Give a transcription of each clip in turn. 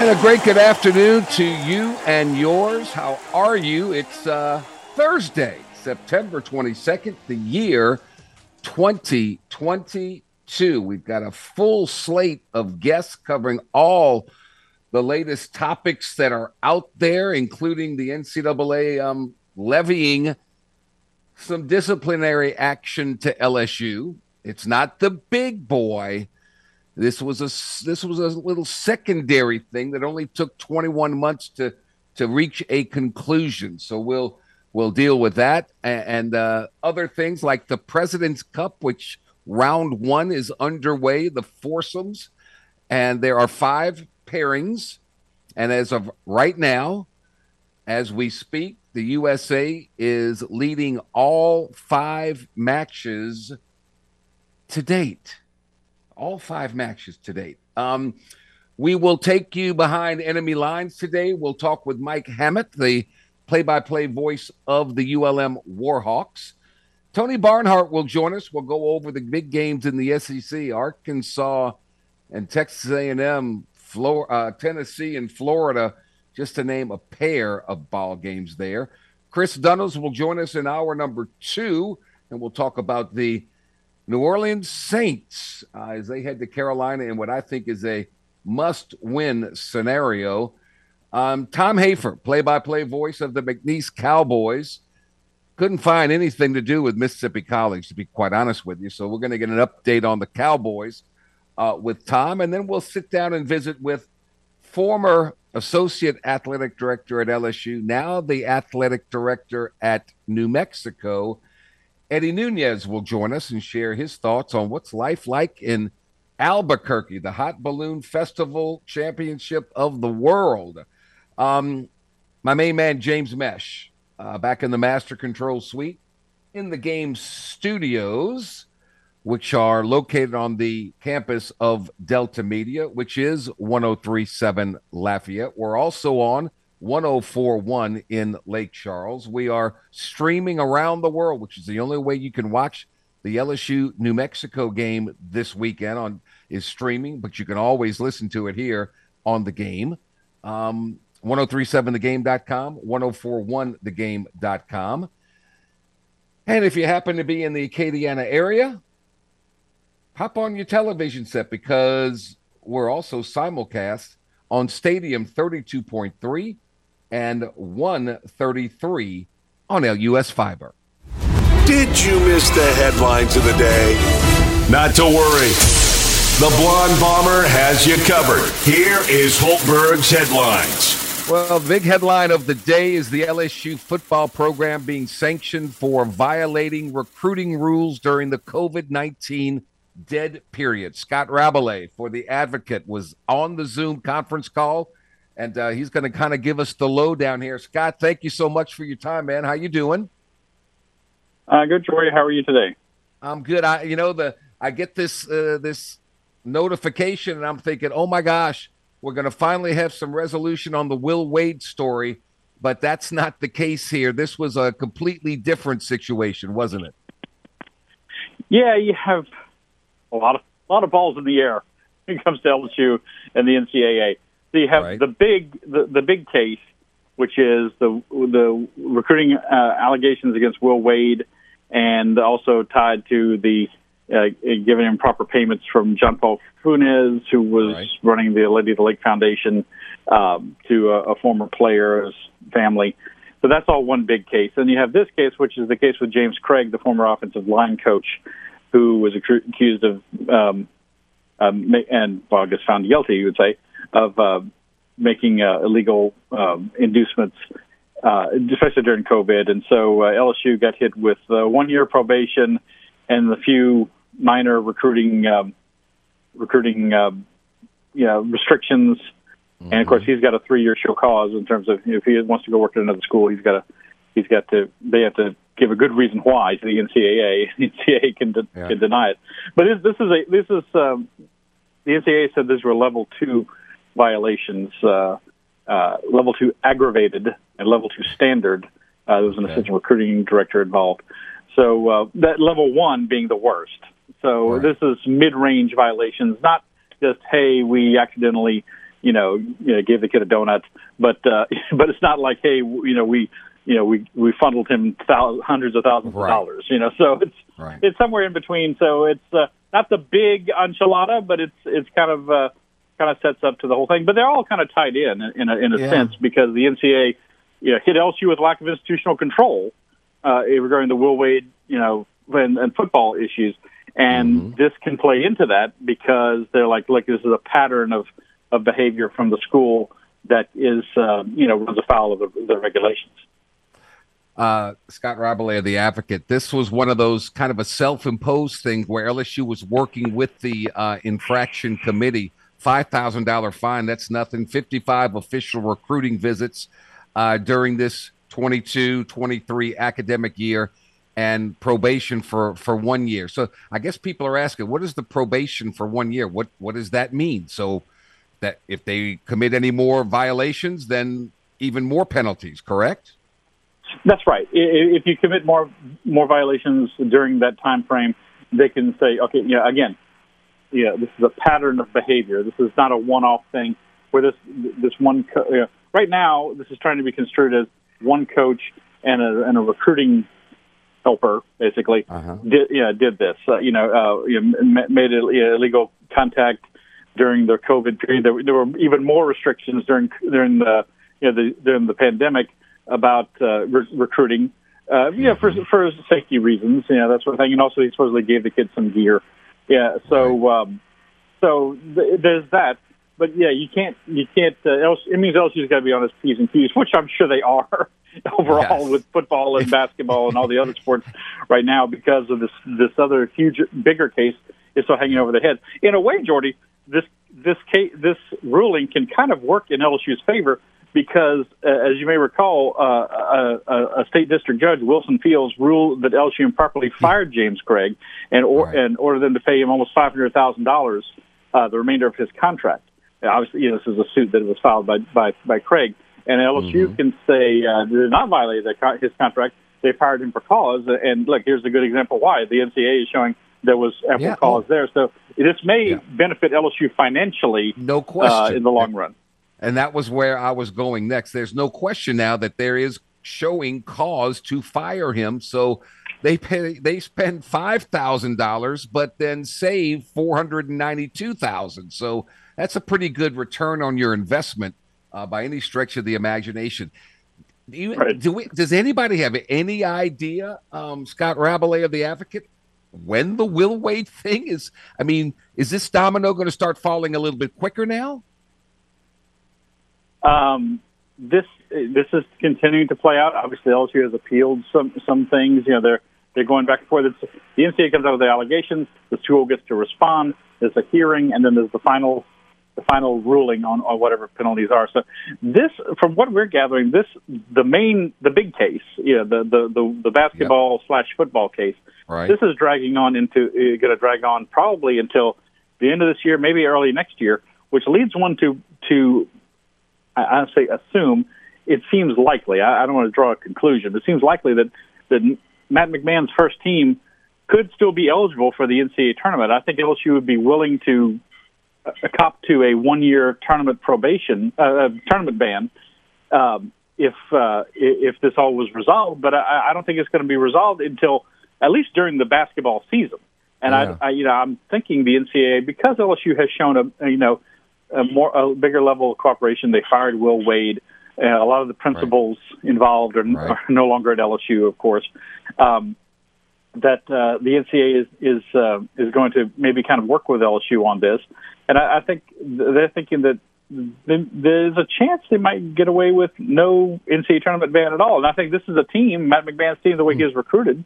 And a great good afternoon to you and yours. How are you? It's uh, Thursday, September 22nd, the year 2022. We've got a full slate of guests covering all the latest topics that are out there, including the NCAA um, levying some disciplinary action to LSU. It's not the big boy. This was a this was a little secondary thing that only took 21 months to to reach a conclusion. So we'll we'll deal with that and, and uh, other things like the President's Cup, which round one is underway. The foursomes, and there are five pairings. And as of right now, as we speak, the USA is leading all five matches to date. All five matches to date. Um, we will take you behind enemy lines today. We'll talk with Mike Hammett, the play by play voice of the ULM Warhawks. Tony Barnhart will join us. We'll go over the big games in the SEC, Arkansas and Texas A&M, Florida, uh, Tennessee and Florida, just to name a pair of ball games there. Chris Dunnels will join us in hour number two, and we'll talk about the New Orleans Saints uh, as they head to Carolina in what I think is a must win scenario. Um, Tom Hafer, play by play voice of the McNeese Cowboys, couldn't find anything to do with Mississippi College, to be quite honest with you. So we're going to get an update on the Cowboys uh, with Tom, and then we'll sit down and visit with former associate athletic director at LSU, now the athletic director at New Mexico. Eddie Nunez will join us and share his thoughts on what's life like in Albuquerque, the Hot Balloon Festival Championship of the World. Um, my main man, James Mesh, uh, back in the Master Control Suite in the game studios, which are located on the campus of Delta Media, which is 1037 Lafayette. We're also on 1041 in Lake Charles. We are streaming around the world, which is the only way you can watch the LSU New Mexico game this weekend on is streaming, but you can always listen to it here on the game. Um, 1037thegame.com, 1041thegame.com. And if you happen to be in the Acadiana area, hop on your television set because we're also simulcast on Stadium 32.3 and 133 on LUS Fiber. Did you miss the headlines of the day? Not to worry. The Blonde Bomber has you covered. Here is Hultberg's headlines. Well, the big headline of the day is the LSU football program being sanctioned for violating recruiting rules during the COVID 19 dead period. Scott Rabalais for the Advocate was on the Zoom conference call, and uh, he's going to kind of give us the lowdown here. Scott, thank you so much for your time, man. How you doing? Uh, good, Jory. How are you today? I'm good. I, you know, the I get this uh, this notification, and I'm thinking, oh my gosh, we're going to finally have some resolution on the Will Wade story. But that's not the case here. This was a completely different situation, wasn't it? Yeah, you have a lot of a lot of balls in the air when it comes to LSU and the NCAA. So you have Right. the big the, the big case, which is the the recruiting uh, allegations against Will Wade, and also tied to the uh, giving improper payments from John Paul Funes, who was Right. running the Lady of the Lake Foundation, um, to a, a former player's family. So that's all one big case. Then you have this case, which is the case with James Craig, the former offensive line coach, who was accu- accused of um, um, and well, I guess found guilty, you would say, of uh, making uh, illegal um, inducements, uh, especially during COVID. And so uh, LSU got hit with uh, one year probation and a few minor recruiting um, recruiting um, you know, restrictions. And of course, he's got a three-year show cause in terms of if he wants to go work at another school, he's got to he's got to they have to give a good reason why to the NCAA. The NCAA can de- Yeah. can deny it. But this, this is a this is um, the NCAA said these were level two violations, uh, uh, level two aggravated and level two standard. Uh, there was an Okay. assistant recruiting director involved. So uh, that level one being the worst. So Right. this is mid-range violations, not just hey we accidentally you know, you know gave the kid a donut, but uh, but it's not like hey you know we you know we we funneled him thousands, hundreds of thousands Right. of dollars. You know, so it's Right. it's somewhere in between. So it's uh, not the big enchilada, but it's it's kind of uh, kind of sets up to the whole thing. But they're all kind of tied in in a, in a Yeah. sense because the NCAA you know, hit LSU with lack of institutional control uh, regarding the Will Wade you know and, and football issues, and this can play into that because they're like, look, this is a pattern of of behavior from the school that is uh, you know runs afoul of the, the regulations. uh, Scott Rabalais of the Advocate. This was one of those kind of a self-imposed thing where LSU was working with the uh, infraction committee. Five thousand dollar fine. That's nothing. Fifty-five official recruiting visits uh, during this 22-23 academic year, and probation for for one year. So I guess people are asking, what is the probation for one year? What what does that mean? So that if they commit any more violations, then even more penalties. Correct? That's right. If you commit more more violations during that time frame, they can say, okay, yeah, again, yeah, this is a pattern of behavior. This is not a one-off thing where this this one. Co- you know, right now, this is trying to be construed as one coach and a, and a recruiting helper, basically, Uh-huh. did yeah did this. Uh, you know, uh, you know, made you know, illegal contact during the COVID period. There, were- there were even more restrictions during during the you know the during the pandemic about uh, re- recruiting. Uh, you know, for for safety reasons, you know that sort of thing, and also he supposedly gave the kids some gear. Yeah, so um, so th- there's that. But yeah, you can't you can't. Uh, else, it means LSU's got to be on its p's and q's, which I'm sure they are overall Yes. with football and basketball and all the other sports right now because of this this other huge bigger case is so hanging over their head. In a way, Jordy, this this case, this ruling can kind of work in LSU's favor because, uh, as you may recall, uh, a, a, a state district judge, Wilson Fields, ruled that LSU improperly fired James Craig and or Right. and ordered them to pay him almost five hundred thousand dollars, uh, the remainder of his contract. Now, obviously, you know, this is a suit that was filed by by, by Craig, and LSU can say uh, did not violate the, his contract. They fired him for cause, and look, here's a good example why the NCAA is showing there was ample Yeah. cause there. So this may Yeah. benefit LSU financially No uh, question. in the long run. And that was where I was going next. There's no question now that there is showing cause to fire him. So they pay they spend five thousand dollars, but then save four hundred and ninety two thousand. So that's a pretty good return on your investment uh, by any stretch of the imagination. Do, you, Right. do we, does anybody have any idea, um, Scott Rabalais of the Advocate, when the Will Wade thing is? I mean, is this domino going to start falling a little bit quicker now? Um, this this is continuing to play out. Obviously, LSU has appealed some some things. You know, they're they're going back and forth. It's, the NCAA comes out with the allegations. The school gets to respond. There's a hearing, and then there's the final the final ruling on, on whatever penalties are. So this, from what we're gathering, this the main the big case, you know, the the the, the basketball slash football case. Right. This is dragging on into uh, going to drag on probably until the end of this year, maybe early next year, which leads one to to I, say assume it seems likely. I, I don't want to draw a conclusion. But it seems likely that that Matt McMahon's first team could still be eligible for the NCAA tournament. I think LSU would be willing to uh, cop to a one-year tournament probation, uh, uh, tournament ban, um, if uh, if this all was resolved. But I, I don't think it's going to be resolved until at least during the basketball season. And Yeah. I, I, you know, I'm thinking the NCAA because LSU has shown a you know a more a bigger level of cooperation. They fired Will Wade. Uh, a lot of the principals involved are, Right. are no longer at LSU, of course. Um, that uh, the NCAA is is uh, is going to maybe kind of work with LSU on this, and I, I think th- they're thinking that th- there's a chance they might get away with no NCAA tournament ban at all. And I think this is a team, Matt McMahon's team, the way he was recruited.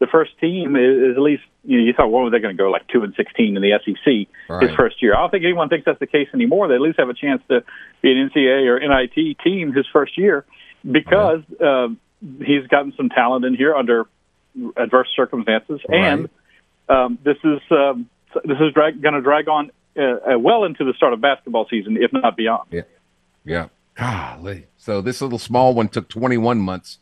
The first team is, is at least you know you thought, well, they're going to go like two and sixteen in the SEC Right. his first year. I don't think anyone thinks that's the case anymore. They at least have a chance to be an NCAA or NIT team his first year because uh, he's gotten some talent in here under adverse circumstances, Right. and um, this is um, this is drag, going to drag on uh, uh, well into the start of basketball season, if not beyond. Yeah, Yeah. Golly. So this little small one took 21 months.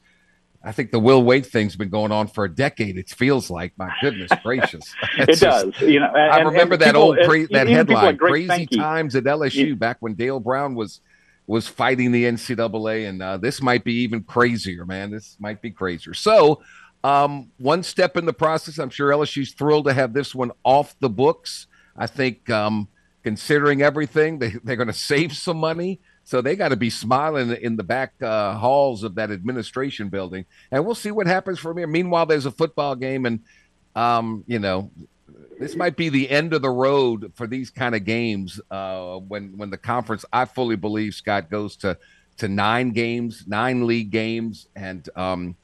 I think the Will Wade thing's been going on for a decade. It feels like. My goodness gracious. It just- does, you know. And, I remember that people- old cra- that headline, like "Crazy Sankey. Times at LSU," Yeah. back when Dale Brown was was fighting the NCAA, and uh, this might be even crazier, man. This might be crazier. So, um, one step in the process. I'm sure LSU's thrilled to have this one off the books. I think, um, considering everything, they, they're going to save some money. So they got to be smiling in the back uh, halls of that administration building, and we'll see what happens from here. Meanwhile, there's a football game, and um, you know, this might be the end of the road for these kind of games uh, when when the conference I fully believe Scott goes to to nine games, nine league games, and um,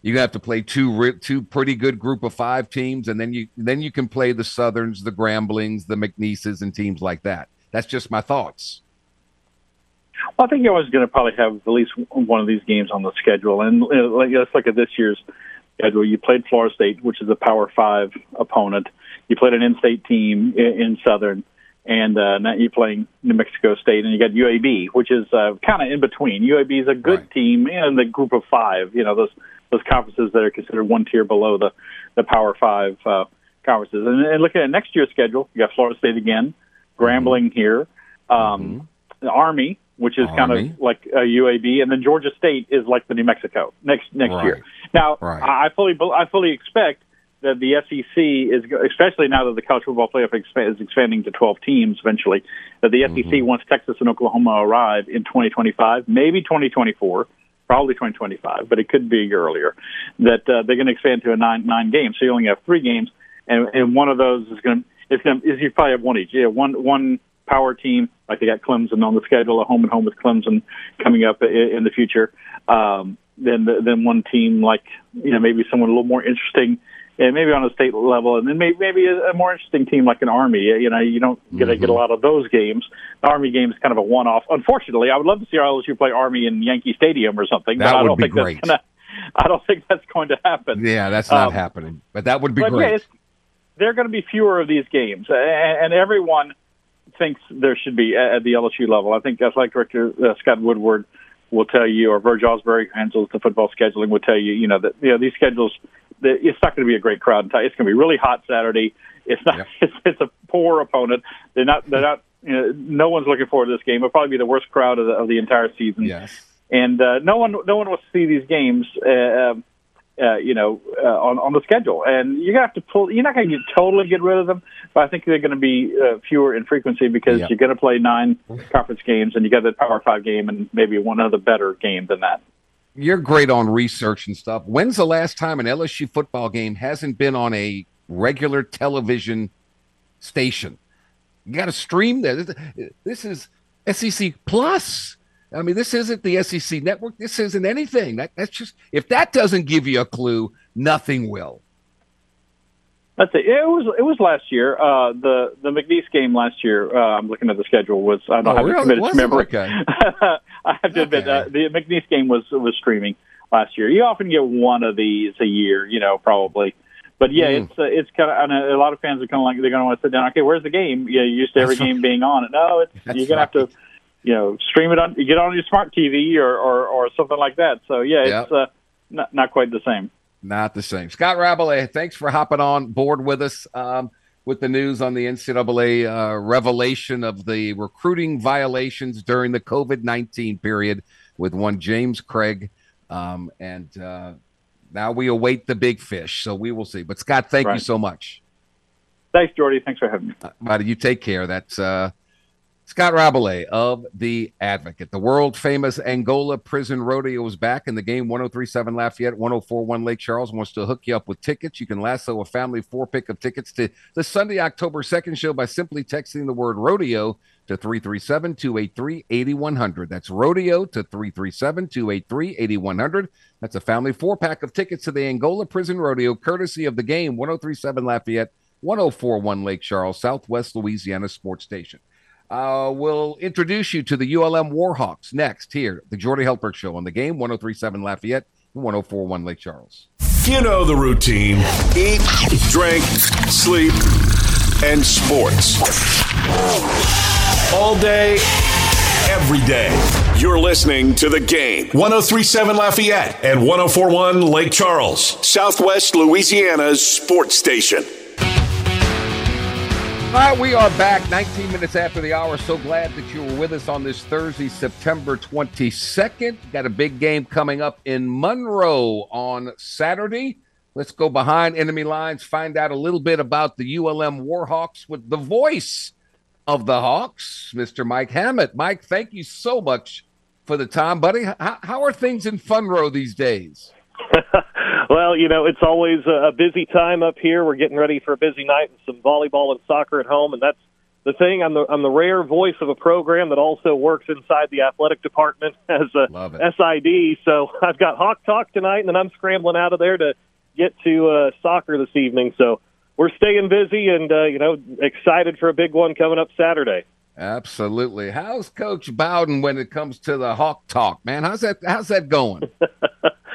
you have to play two two pretty good group of five teams, and then you then you can play the Southerns, the Gramblings, the McNeeses, and teams like that. That's just my thoughts. I think you're always going to probably have at least one of these games on the schedule. And let's look at this year's schedule. You played Florida State, which is a Power Five opponent. You played an in-state team in, Southern, and uh, now you're playing New Mexico State, and you got UAB, which is uh, kind of in between. UAB is a good Right. team in the group of five. You know those those conferences that are considered one tier below the the Power Five uh, conferences. And, and looking at next year's schedule, you got Florida State again, Grambling here, um, the Army, which is kind of like a UAB, and then Georgia State is like the New Mexico next next Right. year. Now, Right. I fully I fully expect that the SEC is, especially now that the college football playoff is expanding to 12 teams eventually, that the Mm-hmm. SEC once Texas and Oklahoma arrive in 2025, maybe 2024, probably 2025, but it could be earlier. That uh, they're going to expand to a nine nine games, so you only have three games, and, and one of those is going to it's going to is you probably have one each. Yeah, one one power team like they got Clemson on the schedule, a home and home with Clemson coming up in the future. Um, then then one team like you know maybe someone a little more interesting. And maybe on a state level, and then maybe maybe a, more interesting team like an Army. You know, you don't get to get a lot of those games. The Army game is kind of a one-off. Unfortunately, I would love to see LSU play Army in Yankee Stadium or something. That but I would don't be think great. that's gonna. I don't think that's going to happen. Yeah, that's not Um, happening, but that would be great. Yeah, there are going to be fewer of these games, and everyone thinks there should be at, at the LSU level. I think athletic director uh, Scott Woodward will tell you, or Verge Ausberry, who handles the football scheduling, will tell you, you know, that you know these schedules, that it's not going to be a great crowd. It's going to be really hot Saturday. It's not. Yep. It's, it's a poor opponent. They're not. They're not. You know, no one's looking forward to this game. It'll probably be the worst crowd of the, of the entire season yes. and uh, no one no one will see these games. Uh, um, uh, you know, uh, on on the schedule, and you're gonna have to pull. You're not gonna get, totally get rid of them, but I think they're going to be uh, fewer in frequency because Yeah. you're going to play nine conference games, and you got the Power Five game, and maybe one other better game than that. You're great on research and stuff. When's the last time an LSU football game hasn't been on a regular television station? You got to stream. This- This is SEC Plus. I mean, this isn't the SEC network. This isn't anything. That, that's just if that doesn't give you a clue, nothing will. That's it. It was it was last year. Uh, the the McNeese game last year. Uh, I'm looking at the schedule. Was I don't Oh, have really? it committed Was to memory. Okay. I have to admit, uh, the McNeese game was was streaming last year. You often get one of these a year, you know, probably. But yeah, Mm. it's uh, it's kind of. And a lot of fans are kind of like they're going to want to sit down. Okay, where's the game? Yeah, you used to every That's right. game being on. No, it's That's you're gonna have to, you know, stream it on. Get on your smart TV or or, or something like that. So yeah, Yep. it's uh, not not quite the same. Not the same. Scott Rabalais, thanks for hopping on board with us um, with the news on the NCAA uh, revelation of the recruiting violations during the COVID 19 period with one James Craig. Um, and uh, now we await the big fish. So we will see. But Scott, thank you so much. Thanks, Jordy. Thanks for having me. Uh, buddy, you take care. That's uh, Scott Rabalais of The Advocate. The world famous Angola Prison Rodeo is back in the game 1037 Lafayette, 1041 Lake Charles wants to hook you up with tickets. You can lasso a family four pick of tickets to the Sunday, October 2nd show by simply texting the word rodeo to 337 283 8100. That's rodeo to 337 283 8100. That's a family four pack of tickets to the Angola Prison Rodeo, courtesy of the game 1037 Lafayette. 1041 Lake Charles, Southwest Louisiana Sports Station. Uh, we'll introduce you to the ULM Warhawks next here, the Jordy Hultberg Show on the game 1037 Lafayette, 1041 Lake Charles. You know the routine eat, drink, sleep, and sports. All day, every day. You're listening to the game. 1037 Lafayette and 1041 Lake Charles, Southwest Louisiana's sports station. All right, we are back 19 minutes after the hour. So glad that you were with us on this Thursday, September 22nd. Got a big game coming up in Monroe on Saturday. Let's go behind enemy lines, find out a little bit about the ULM Warhawks with the voice of the Hawks, Mr. Mike Hammett. Mike, thank you so much for the time, buddy. How, how are things in Funroe these days? well, you know, it's always a busy time up here. We're getting ready for a busy night and some volleyball and soccer at home, and that's the thing. I'm the I'm the rare voice of a program that also works inside the athletic department as a SID. So I've got Hawk Talk tonight, and then I'm scrambling out of there to get to uh, soccer this evening. So we're staying busy, and uh, you know, excited for a big one coming up Saturday. Absolutely. How's Coach Bowden when it comes to the Hawk Talk, man? How's that? How's that going?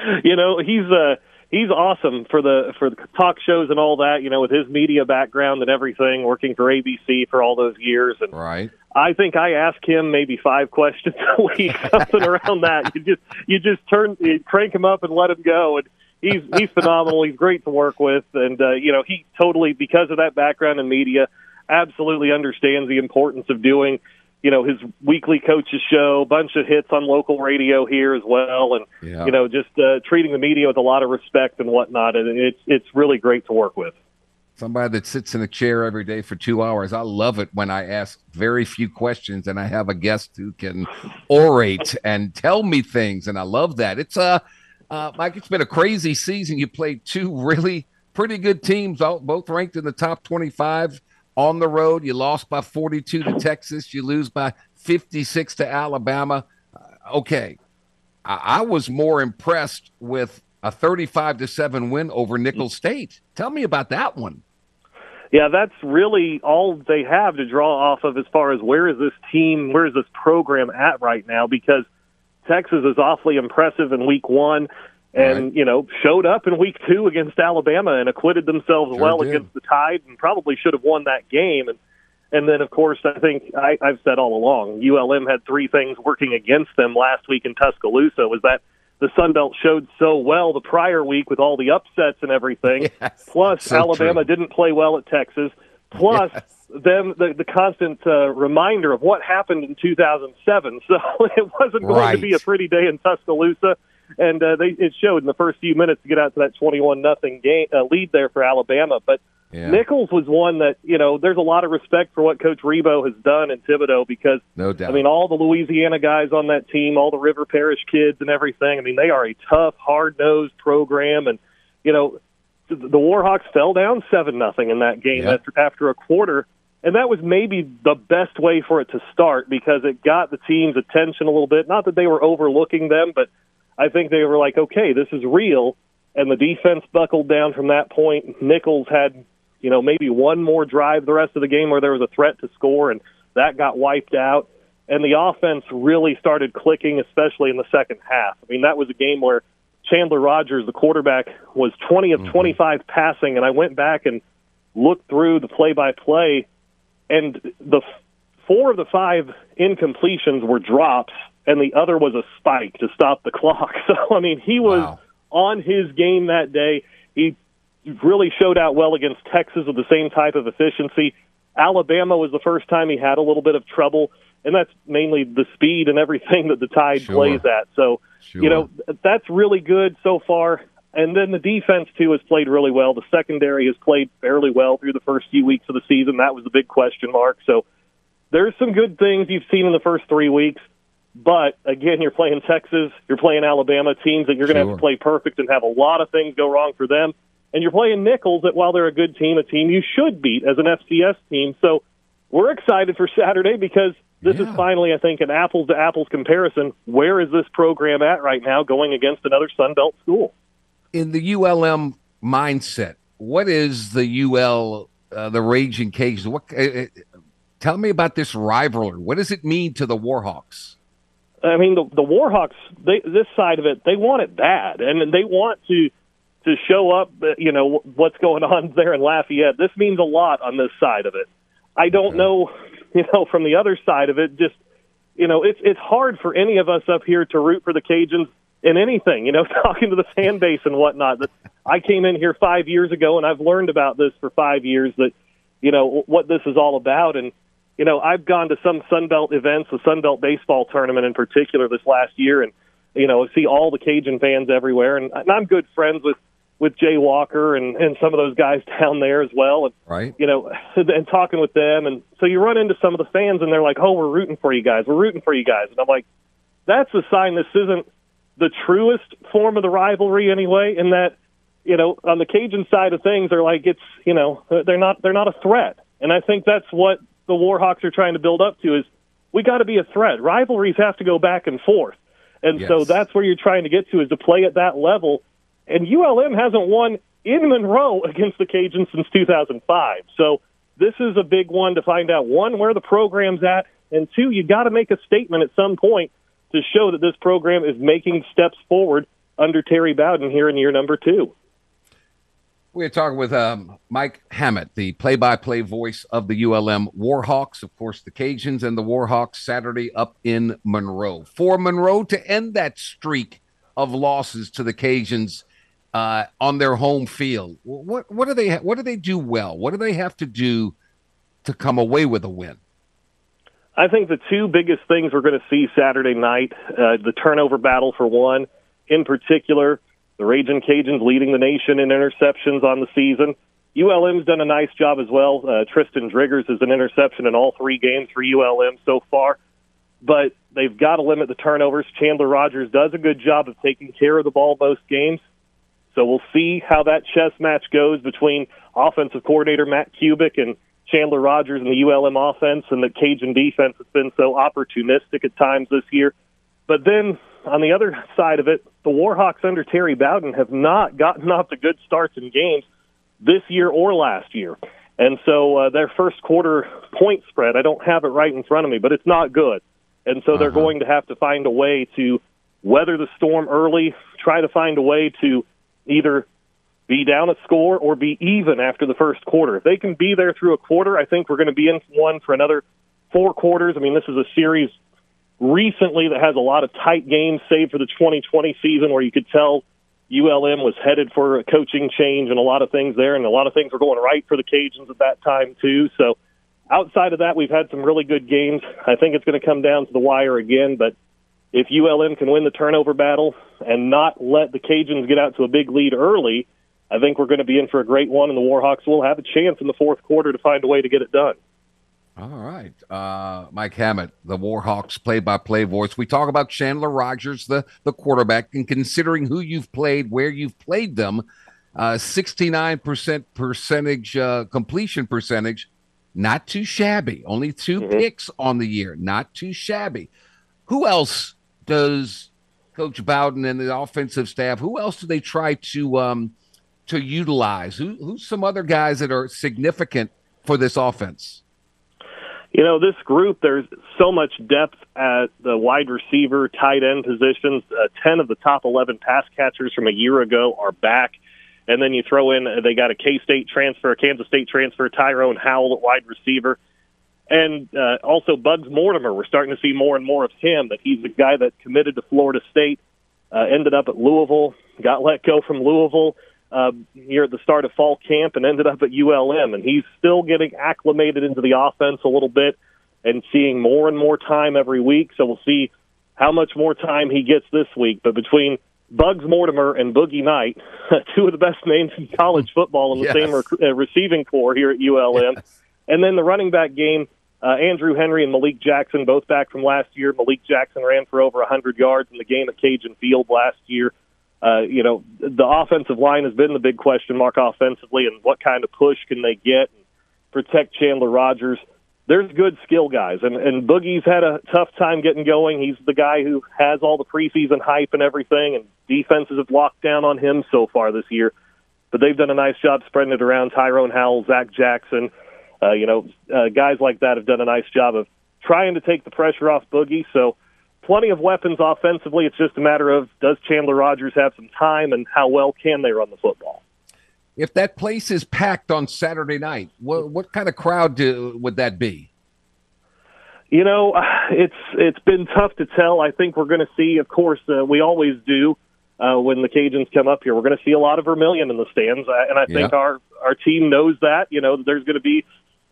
you know, he's uh he's awesome for the for the talk shows and all that. You know, with his media background and everything, working for ABC for all those years. And right. I think I ask him maybe five questions a week, something around that. You just you just turn you crank him up and let him go, and he's he's phenomenal. He's great to work with, and uh, you know he totally because of that background in media, absolutely understands the importance of doing you know his weekly coaches show, bunch of hits on local radio here as well, and yeah. you know just uh, treating the media with a lot of respect and whatnot. And it's it's really great to work with. Somebody that sits in a chair every day for two hours. I love it when I ask very few questions and I have a guest who can orate and tell me things, and I love that. It's a uh, uh, Mike. It's been a crazy season. You played two really pretty good teams, all, both ranked in the top twenty-five on the road. You lost by 42 to Texas. You lose by 56 to Alabama. Uh, okay. I, I was more impressed with a 35 to 7 win over Nicholls State. Tell me about that one. Yeah, that's really all they have to draw off of as far as where is this team, where is this program at right now because Texas is awfully impressive in week 1 and right. you know showed up in week two against Alabama and acquitted themselves sure well did. against the Tide and probably should have won that game. And and then of course I think I, I've said all along ULM had three things working against them last week in Tuscaloosa was that the Sun Belt showed so well the prior week with all the upsets and everything. Yes, Plus so Alabama true. didn't play well at Texas. Plus yes them the, the constant uh, reminder of what happened in 2007. So it wasn't going right. to be a pretty day in Tuscaloosa and uh, they it showed in the first few minutes to get out to that twenty-one nothing game uh, lead there for Alabama. But yeah. Nicholls was one that you know there's a lot of respect for what Coach Rebowe has done in Thibodaux because no doubt. I mean all the Louisiana guys on that team, all the River Parish kids and everything. I mean they are a tough, hard nosed program, and you know the, the Warhawks fell down seven nothing in that game yep. after after a quarter. And that was maybe the best way for it to start because it got the team's attention a little bit. Not that they were overlooking them, but I think they were like, okay, this is real. And the defense buckled down from that point. Nicholls had, you know, maybe one more drive the rest of the game where there was a threat to score, and that got wiped out. And the offense really started clicking, especially in the second half. I mean, that was a game where Chandler Rogers, the quarterback, was 20 of mm-hmm. 25 passing, and I went back and looked through the play-by-play, and the four of the five incompletions were drops and the other was a spike to stop the clock. So I mean, he was wow. on his game that day. He really showed out well against Texas with the same type of efficiency. Alabama was the first time he had a little bit of trouble, and that's mainly the speed and everything that the Tide sure. plays at. So, sure. you know, that's really good so far. And then the defense too has played really well. The secondary has played fairly well through the first few weeks of the season. That was the big question mark. So there's some good things you've seen in the first three weeks. But again, you're playing Texas, you're playing Alabama, teams that you're going to sure. have to play perfect and have a lot of things go wrong for them. And you're playing Nicholls, that while they're a good team, a team you should beat as an FCS team. So we're excited for Saturday because this yeah. is finally, I think, an apples to apples comparison. Where is this program at right now going against another Sun Belt school? In the ULM mindset, what is the UL, uh, the Raging Cajuns? What? Uh, tell me about this rivalry. What does it mean to the Warhawks? I mean, the, the Warhawks, they, this side of it, they want it bad, and they want to to show up. You know what's going on there in Lafayette. This means a lot on this side of it. I don't know, you know, from the other side of it. Just you know, it's it's hard for any of us up here to root for the Cajuns in anything. You know, talking to the fan base and whatnot. That I came in here five years ago, and I've learned about this for five years. That you know what this is all about, and you know, I've gone to some Sunbelt events, the Sunbelt baseball tournament in particular this last year, and you know, see all the Cajun fans everywhere, and, and I'm good friends with with Jay Walker and and some of those guys down there as well, and Right. you know, and talking with them, and so you run into some of the fans, and they're like, "Oh, we're rooting for you guys, we're rooting for you guys," and I'm like, "That's a sign this isn't the truest form of the rivalry anyway." In that, you know, on the Cajun side of things, they're like, it's you know, they're not they're not a threat, and I think that's what the Warhawks are trying to build up to is we got to be a threat. Rivalries have to go back and forth, and so that's where you're trying to get to is to play at that level. And ULM hasn't won in Monroe against the Cajuns since 2005. So this is a big one to find out one where the program's at, and two, you got to make a statement at some point to show that this program is making steps forward under Terry Bowden here in year number two. We're talking with um, Mike Hammett, the play-by-play voice of the ULM Warhawks, of course, the Cajuns and the Warhawks Saturday up in Monroe. For Monroe to end that streak of losses to the Cajuns uh, on their home field, what what do they what do they do well? What do they have to do to come away with a win? I think the two biggest things we're going to see Saturday night, uh, the turnover battle for one, in particular, the Raging Cajuns leading the nation in interceptions on the season. ULM's done a nice job as well. Uh, Tristan Driggers is an interception in all three games for ULM so far, but they've got to limit the turnovers. Chandler Rogers does a good job of taking care of the ball most games. So we'll see how that chess match goes between offensive coordinator Matt Kubik and Chandler Rogers and the ULM offense and the Cajun defense has been so opportunistic at times this year. But then on the other side of it, the Warhawks under Terry Bowden have not gotten off to good starts in games this year or last year. And so uh, their first quarter point spread, I don't have it right in front of me, but it's not good. And so they're Uh-huh. going to have to find a way to weather the storm early, try to find a way to either be down a score or be even after the first quarter. If they can be there through a quarter, I think we're going to be in one for another four quarters. I mean, this is a series recently that has a lot of tight games, save for the 2020 season, where you could tell ULM was headed for a coaching change and a lot of things there, and a lot of things were going right for the Cajuns at that time too. So, outside of that, we've had some really good games. I think it's going to come down to the wire again, but if ULM can win the turnover battle and not let the Cajuns get out to a big lead early, I think we're going to be in for a great one, and the Warhawks will have a chance in the fourth quarter to find a way to get it done. All right. Uh, Mike Hammett, the Warhawks play by play voice. We talk about Chandler Rogers, the, the quarterback, and considering who you've played, where you've played them, uh, 69% percentage uh, completion percentage, not too shabby. Only 2 picks on the year, not too shabby. Who else does Coach Bowden and the offensive staff, who else do they try to um, to utilize? Who, who's some other guys that are significant for this offense? You know, this group, there's so much depth at the wide receiver, tight end positions. Uh, 10 of the top 11 pass catchers from a year ago are back. And then you throw in, uh, they got a K State transfer, a Kansas State transfer, Tyrone Howell at wide receiver. And uh, also Bugs Mortimer. We're starting to see more and more of him, that he's the guy that committed to Florida State, uh, ended up at Louisville, got let go from Louisville uh, here at the start of fall camp and ended up at ULM. And he's still getting acclimated into the offense a little bit and seeing more and more time every week. So we'll see how much more time he gets this week. But between Bugs Mortimer and Boogie Knight, two of the best names in college football in the Yes. same rec- uh, receiving corps here at ULM. And then the running back game, uh, Andrew Henry and Malik Jackson, both back from last year. Malik Jackson ran for over 100 yards in the game at Cajun Field last year. Uh, you know, the offensive line has been the big question mark offensively, and what kind of push can they get and protect Chandler Rogers? There's good skill guys, and, and Boogie's had a tough time getting going. He's the guy who has all the preseason hype and everything, and defenses have locked down on him so far this year. But they've done a nice job spreading it around. Tyrone Howell, Zach Jackson, uh, you know, uh, guys like that have done a nice job of trying to take the pressure off Boogie. So plenty of weapons offensively. It's just a matter of does Chandler Rogers have some time and how well can they run the football? If that place is packed on Saturday night, what, what kind of crowd do, would that be? You know, it's it's been tough to tell. I think we're going to see, of course, uh, we always do uh, when the Cajuns come up here. We're going to see a lot of Vermilion in the stands, uh, and I think Yeah. our our team knows that. You know, there's going to be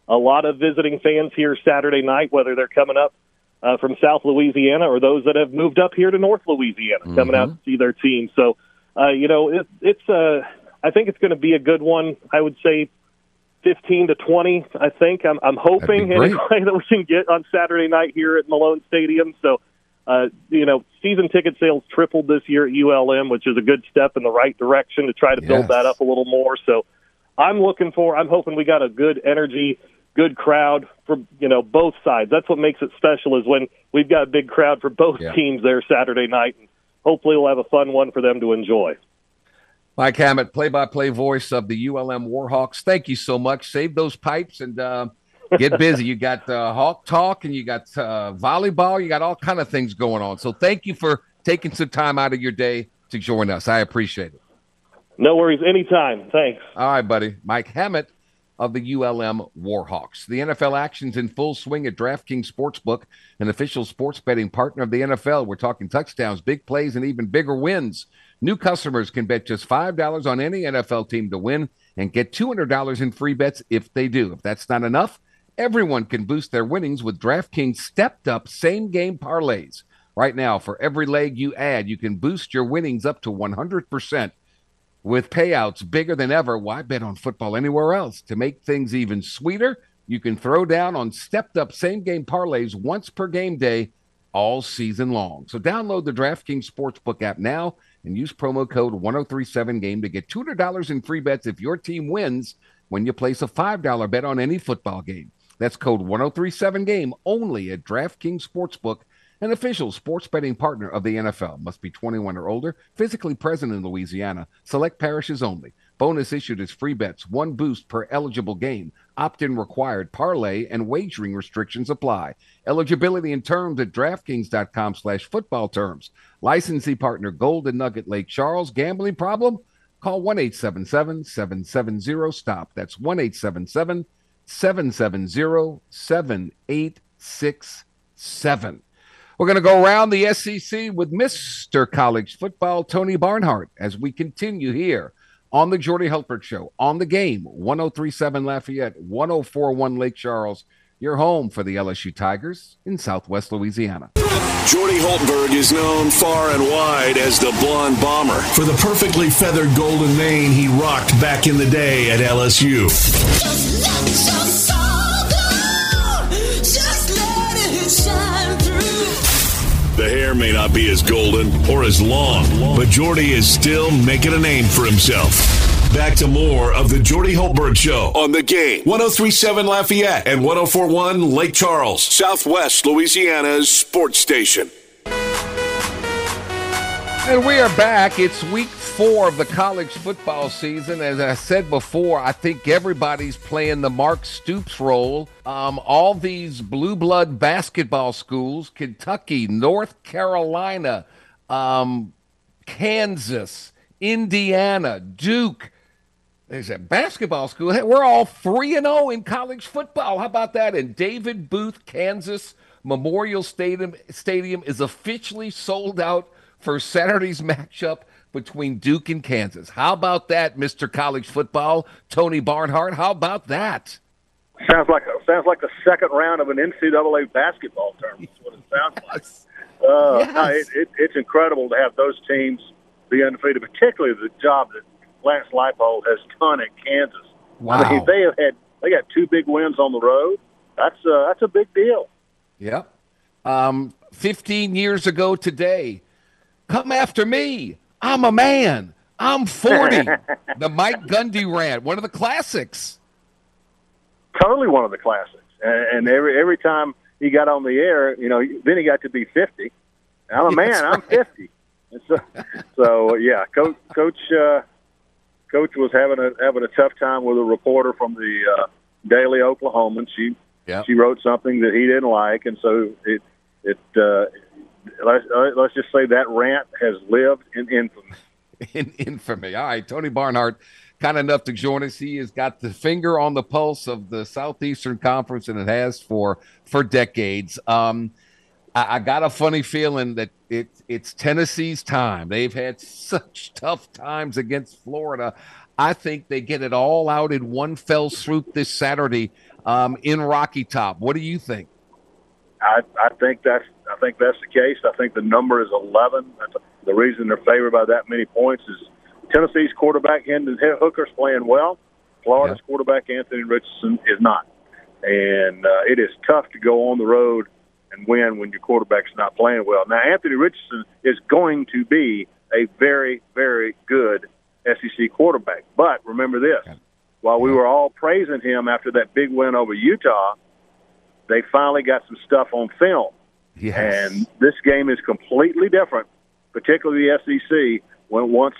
a lot of visiting fans here Saturday night, whether they're coming up uh, from South Louisiana or those that have moved up here to North Louisiana, coming out to see their team. So, uh, you know, it, it's uh, I think it's going to be a good one. I would say 15 to 20. I think I'm, I'm hoping That'd be great. anyway that we can get on Saturday night here at Malone Stadium. So, uh, you know, season ticket sales tripled this year at ULM, which is a good step in the right direction to try to build Yes. that up a little more. So, I'm looking for. I'm hoping we got a good energy, good crowd for you know both sides. That's what makes it special is when we've got a big crowd for both Yeah. teams there Saturday night. And hopefully, we'll have a fun one for them to enjoy. Mike Hammett, play-by-play voice of the ULM Warhawks. Thank you so much. Save those pipes and uh, get busy. You got uh, Hawk Talk and you got uh, volleyball. You got all kind of things going on. So thank you for taking some time out of your day to join us. I appreciate it. No worries, anytime. Thanks. All right, buddy. Mike Hammett of the ULM Warhawks. The NFL action's in full swing at DraftKings Sportsbook, an official sports betting partner of the NFL. We're talking touchdowns, big plays, and even bigger wins. New customers can bet just $5 on any NFL team to win and get $200 in free bets if they do. If that's not enough, everyone can boost their winnings with DraftKings stepped up same game parlays. Right now, for every leg you add, you can boost your winnings up to 100% with payouts bigger than ever. Why bet on football anywhere else? To make things even sweeter, you can throw down on stepped up same game parlays once per game day all season long. So download the DraftKings Sportsbook app now and use promo code 1037game to get $200 in free bets if your team wins when you place a $5 bet on any football game. That's code 1037game only at DraftKings Sportsbook, an official sports betting partner of the NFL. Must be 21 or older, physically present in Louisiana. Select parishes only. Bonus issued as free bets, one boost per eligible game. Opt in required. Parlay and wagering restrictions apply. Eligibility and terms at DraftKings.com slash football terms. Licensee partner Golden Nugget Lake Charles. Gambling problem? Call 1 877 770 STOP. That's 1 877 770 7867. We're going to go around the SEC with Mr. College Football, Tony Barnhart, as we continue here on the Jordy Hultberg Show, on the game, 1037 Lafayette, 1041 Lake Charles, your home for the LSU Tigers in Southwest Louisiana. Jordy Hultberg is known far and wide as the Blonde Bomber for the perfectly feathered golden mane he rocked back in the day at LSU. Hair may not be as golden or as long, but Jordy is still making a name for himself. Back to more of the Jordy Hultberg Show on the game. 1037 Lafayette and 1041 Lake Charles, Southwest Louisiana's sports station. And we are back. It's week four of the college football season. As I said before, I think everybody's playing the Mark Stoops role. Um, all these blue blood basketball schools Kentucky, North Carolina, um, Kansas, Indiana, Duke. There's a basketball school. Hey, We're all 3 and 0 in college football. How about that? And David Booth, Kansas Memorial Stadium Stadium is officially sold out for Saturday's matchup between Duke and Kansas. How about that, Mr. College Football? Tony Barnhart, how about that? Sounds like sounds like the second round of an NCAA basketball tournament. That's what it sounds like. Uh, Yes. no, it, it, it's incredible to have those teams be undefeated, particularly the job that Lance Leipold has done at Kansas. I mean, Wow. they have had they got two big wins on the road. That's uh, that's a big deal. Yep. Um, 15 years ago today, come after me. I'm a man. I'm 40. the Mike Gundy rant, one of the classics. Totally one of the classics. And, every every time he got on the air, you know, then he got to be fifty. I'm a man. That's I'm fifty. And so, so yeah, coach coach uh, coach was having a having a tough time with a reporter from the uh, Daily Oklahoman. She she wrote something that he didn't like, and so it it uh, let's, uh, let's just say that rant has lived in infamy. in infamy. All right, Tony Barnhart, kind enough to join us. He has got the finger on the pulse of the Southeastern Conference, and it has for for decades. Um, I, I got a funny feeling that it, it's Tennessee's time. They've had such tough times against Florida. I think they get it all out in one fell swoop this Saturday um, in Rocky Top. What do you think? I, I think that's I think that's the case. I think the number is 11. That's the reason they're favored by that many points is Tennessee's quarterback Hendon Hooker's playing well. Florida's Yeah. quarterback Anthony Richardson is not, and uh, it is tough to go on the road and win when your quarterback's not playing well. Now Anthony Richardson is going to be a very very good SEC quarterback, but remember this: while we were all praising him after that big win over Utah, they finally got some stuff on film. Yes. And this game is completely different, particularly the SEC, when once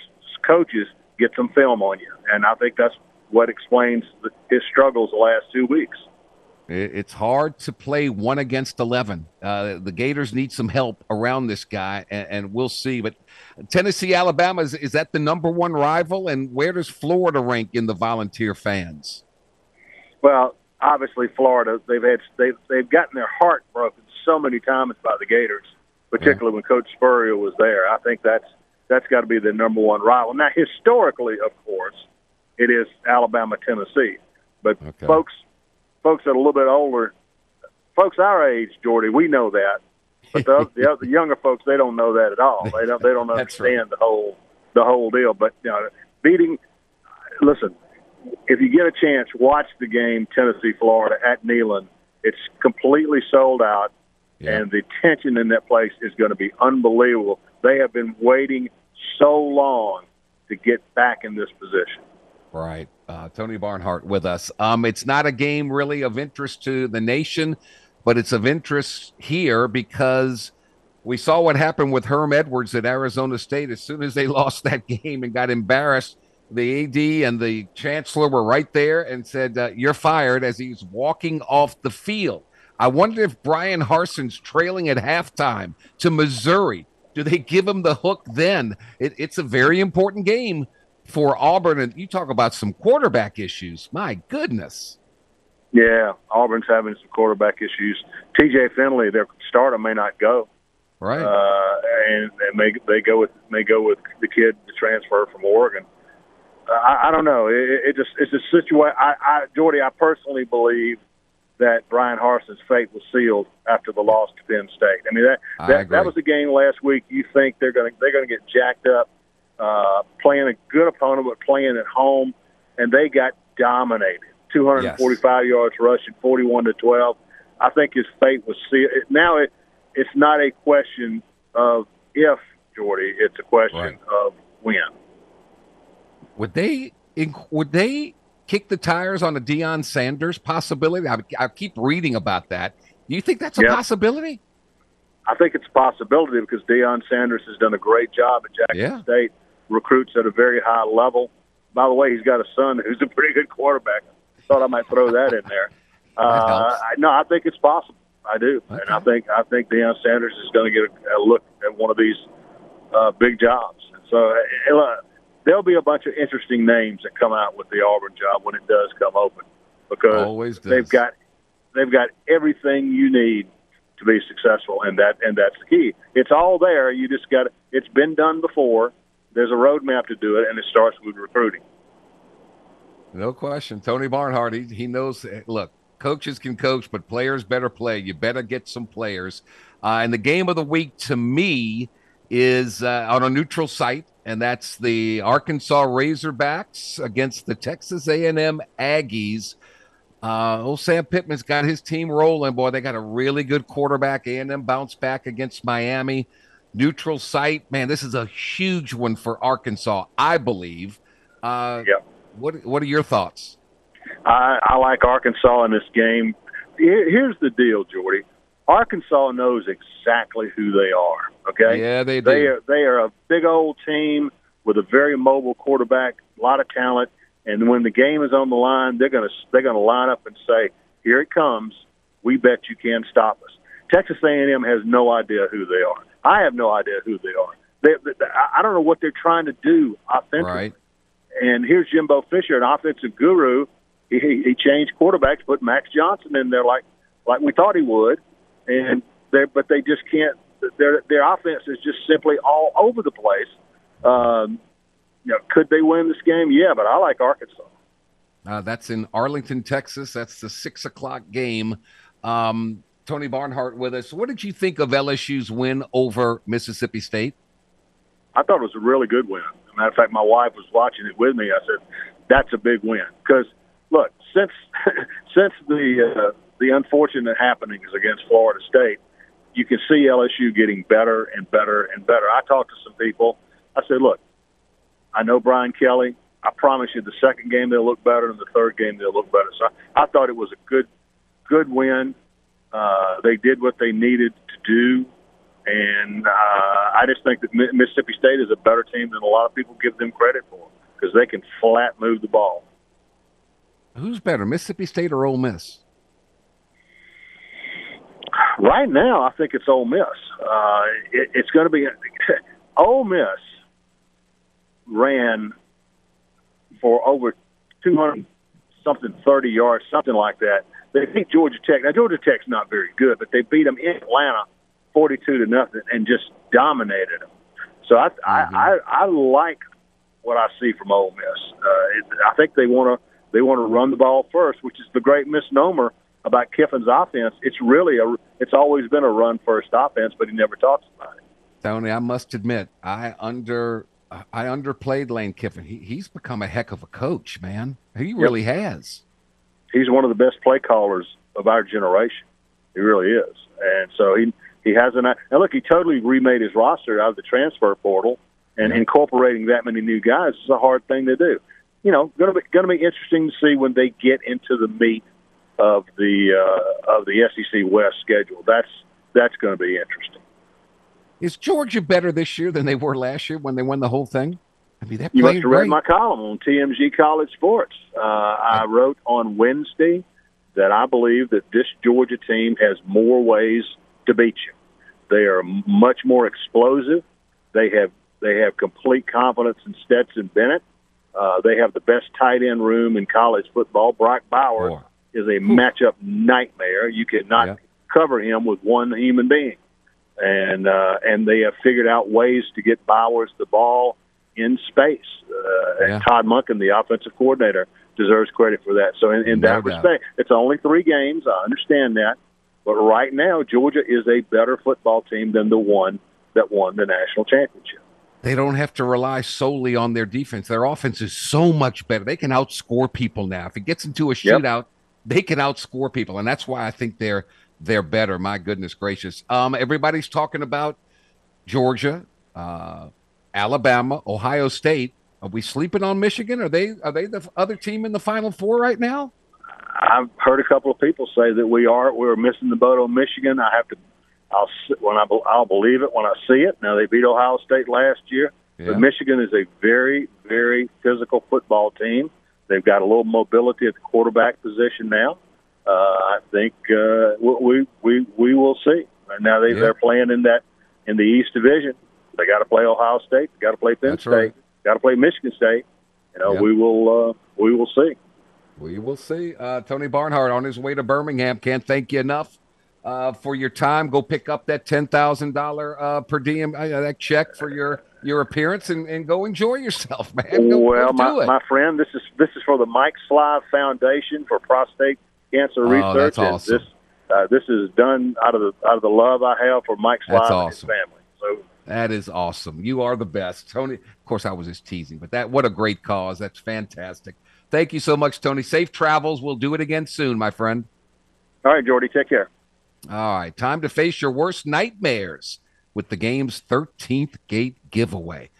coaches get some film on you. And I think that's what explains the, his struggles the last two weeks. It's hard to play one against 11. Uh, the Gators need some help around this guy, and, and we'll see. But Tennessee, Alabama, is, is that the number one rival? And where does Florida rank in the volunteer fans? Well, obviously Florida, they've had they've they've gotten their heart broken so many times by the Gators, particularly when Coach Spurrier was there. I think that's that's got to be the number one rival. Now, historically, of course, it is Alabama, Tennessee, but Okay. folks, folks that are a little bit older, folks our age, Jordy, we know that, but the, the other younger folks, they don't know that at all. They don't they don't That's right. understand the whole the whole deal. But you know, beating, listen, if you get a chance, watch the game Tennessee Florida at Neyland. It's completely sold out, Yeah. and the tension in that place is going to be unbelievable. They have been waiting so long to get back in this position. Right. Uh, Tony Barnhart with us. Um, it's not a game really of interest to the nation, but it's of interest here because we saw what happened with Herm Edwards at Arizona State. As soon as they lost that game and got embarrassed, the AD and the chancellor were right there and said, uh, You're fired as he's walking off the field. I wonder if Bryan Harsin's trailing at halftime to Missouri. Do they give him the hook then? It, it's a very important game for Auburn. And you talk about some quarterback issues. My goodness. Yeah, Auburn's having some quarterback issues. T.J. Finley, their starter, may not go. Right. uh, and, and may they go with may go with the kid to transfer from Oregon. Uh, I, I don't know. It, it just it's a situation. I, I, Jordy, I personally believe that Bryan Harsin's fate was sealed after the loss to Penn State. I mean that that, that was the game last week. You think they're going to they're going to get jacked up, uh, playing a good opponent but playing at home, and they got dominated. 245 yards rushing, 41 to 12. I think his fate was sealed. Now it it's not a question of if Jordy. It's a question Right. of when. would they would they kick the tires on a Deion Sanders possibility? I, I keep reading about that. Do you think that's a Yeah. possibility? I think it's a possibility because Deion Sanders has done a great job at Jackson Yeah. State, recruits at a very high level. By the way, he's got a son who's a pretty good quarterback. I Thought I might throw that in there. Uh. I, no, I think it's possible. I do, and I think I think Deion Sanders is going to get a, a look at one of these uh, big jobs. And so uh, uh, there'll be a bunch of interesting names that come out with the Auburn job when it does come open, because Always does. they've got they've got everything you need to be successful, and that and that's the key. It's all there. You just got it's been done before. There's a roadmap to do it, and it starts with recruiting. No question. Tony Barnhart, he, he knows. Look, coaches can coach, but players better play. You better get some players. Uh, and the game of the week to me is uh, on a neutral site, and that's the Arkansas Razorbacks against the Texas A&M Aggies. Uh, old Sam Pittman's got his team rolling. Boy, they got a really good quarterback. A&M bounce back against Miami. Neutral site, man. This is a huge one for Arkansas, I believe. Uh, Yep. what What are your thoughts? I, I like Arkansas in this game. Here- Here's the deal, Jordy. Arkansas knows exactly who they are. Okay. Yeah, they do. They are they are a big old team with a very mobile quarterback, a lot of talent, and when the game is on the line, they're gonna they're gonna line up and say, "Here it comes. We bet you can't stop us." Texas A&M has no idea who they are. I have no idea who they are. They, they, I don't know what they're trying to do offensively. Right. And here's Jimbo Fisher, an offensive guru. He, he, he changed quarterbacks, put Max Johnson in there like like we thought he would, and they but they just can't. Their their offense is just simply all over the place. Um, you know, could they win this game? Yeah, but I like Arkansas. Uh, that's in Arlington, Texas. That's the six o'clock game. Um, Tony Barnhart with us. What did you think of LSU's win over Mississippi State? I thought it was a really good win. As a matter of fact, my wife was watching it with me. I said, "That's a big win." Because look, since since the uh, the unfortunate happenings against Florida State, you can see LSU getting better and better and better. I talked to some people. I said, "Look, I know Brian Kelly. I promise you, the second game they'll look better, and the third game they'll look better." So I, I thought it was a good good win. Uh, they did what they needed to do. And uh, I just think that Mississippi State is a better team than a lot of people give them credit for because they can flat move the ball. Who's better, Mississippi State or Ole Miss? Right now, I think it's Ole Miss. Uh, it, it's going to be Ole Miss ran for over 200 something 30 yards, something like that. They beat Georgia Tech. Now Georgia Tech's not very good, but they beat them in Atlanta 42 to nothing and just dominated them. So I mm-hmm. I, I I like what I see from Ole Miss. Uh, it, I think they want to they want to run the ball first, which is the great misnomer about Kiffin's offense. It's really a it's always been a run first offense, but he never talks about it. Tony, I must admit, I under I underplayed Lane Kiffin. He, he's become a heck of a coach, man. He really yep. has. He's one of the best play callers of our generation. He really is, and so he he hasn't. And look, he totally remade his roster out of the transfer portal, and incorporating that many new guys is a hard thing to do. You know, going to be going to be interesting to see when they get into the meat of the uh, of the SEC West schedule. That's that's going to be interesting. Is Georgia better this year than they were last year when they won the whole thing? I mean, that you must have read great. my column on TMZ College Sports. Uh, I wrote on Wednesday that I believe that this Georgia team has more ways to beat you. They are much more explosive. They have they have complete confidence in Stetson Bennett. Uh, they have the best tight end room in college football. Brock Bowers. Is a matchup nightmare. You cannot yeah. cover him with one human being, and uh, and they have figured out ways to get Bowers the ball in space. Uh, yeah. And Todd Monken, the offensive coordinator, deserves credit for that. So in, in no that doubt. respect, it's only three games. I understand that, but right now, Georgia is a better football team than the one that won the national championship. They don't have to rely solely on their defense. Their offense is so much better. They can outscore people now. If it gets into a shootout, yep. They can outscore people, and that's why I think they're they're better. My goodness gracious! Um, everybody's talking about Georgia, uh, Alabama, Ohio State. Are we sleeping on Michigan? Are they are they the other team in the Final Four right now? I've heard a couple of people say that we are we're missing the boat on Michigan. I have to, I'll when I I'll believe it when I see it. Now they beat Ohio State last year, yeah. but Michigan is a very very physical football team. They've got a little mobility at the quarterback position now. Uh, I think uh, we we we will see. Now they yeah. they're playing in that in the East Division. They got to play Ohio State. Got to play Penn That's State. Right. Got to play Michigan State. You know, we will uh, we will see. We will see. Uh, Tony Barnhart on his way to Birmingham. Can't thank you enough uh, for your time. Go pick up that ten thousand uh, dollar per diem uh, that check for your your appearance and, and go enjoy yourself, man. Go, well, go my, my friend, this is this is for the Mike Slive Foundation for Prostate Cancer oh, Research. That's awesome. this uh, this is done out of the out of the love I have for Mike Slive awesome. and his family. So that is awesome. You are the best, Tony. Of course, I was just teasing, but that what a great cause. That's fantastic. Thank you so much, Tony. Safe travels. We'll do it again soon, my friend. All right, Jordy. Take care. All right. Time to face your worst nightmares with the game's 13th gate giveaway.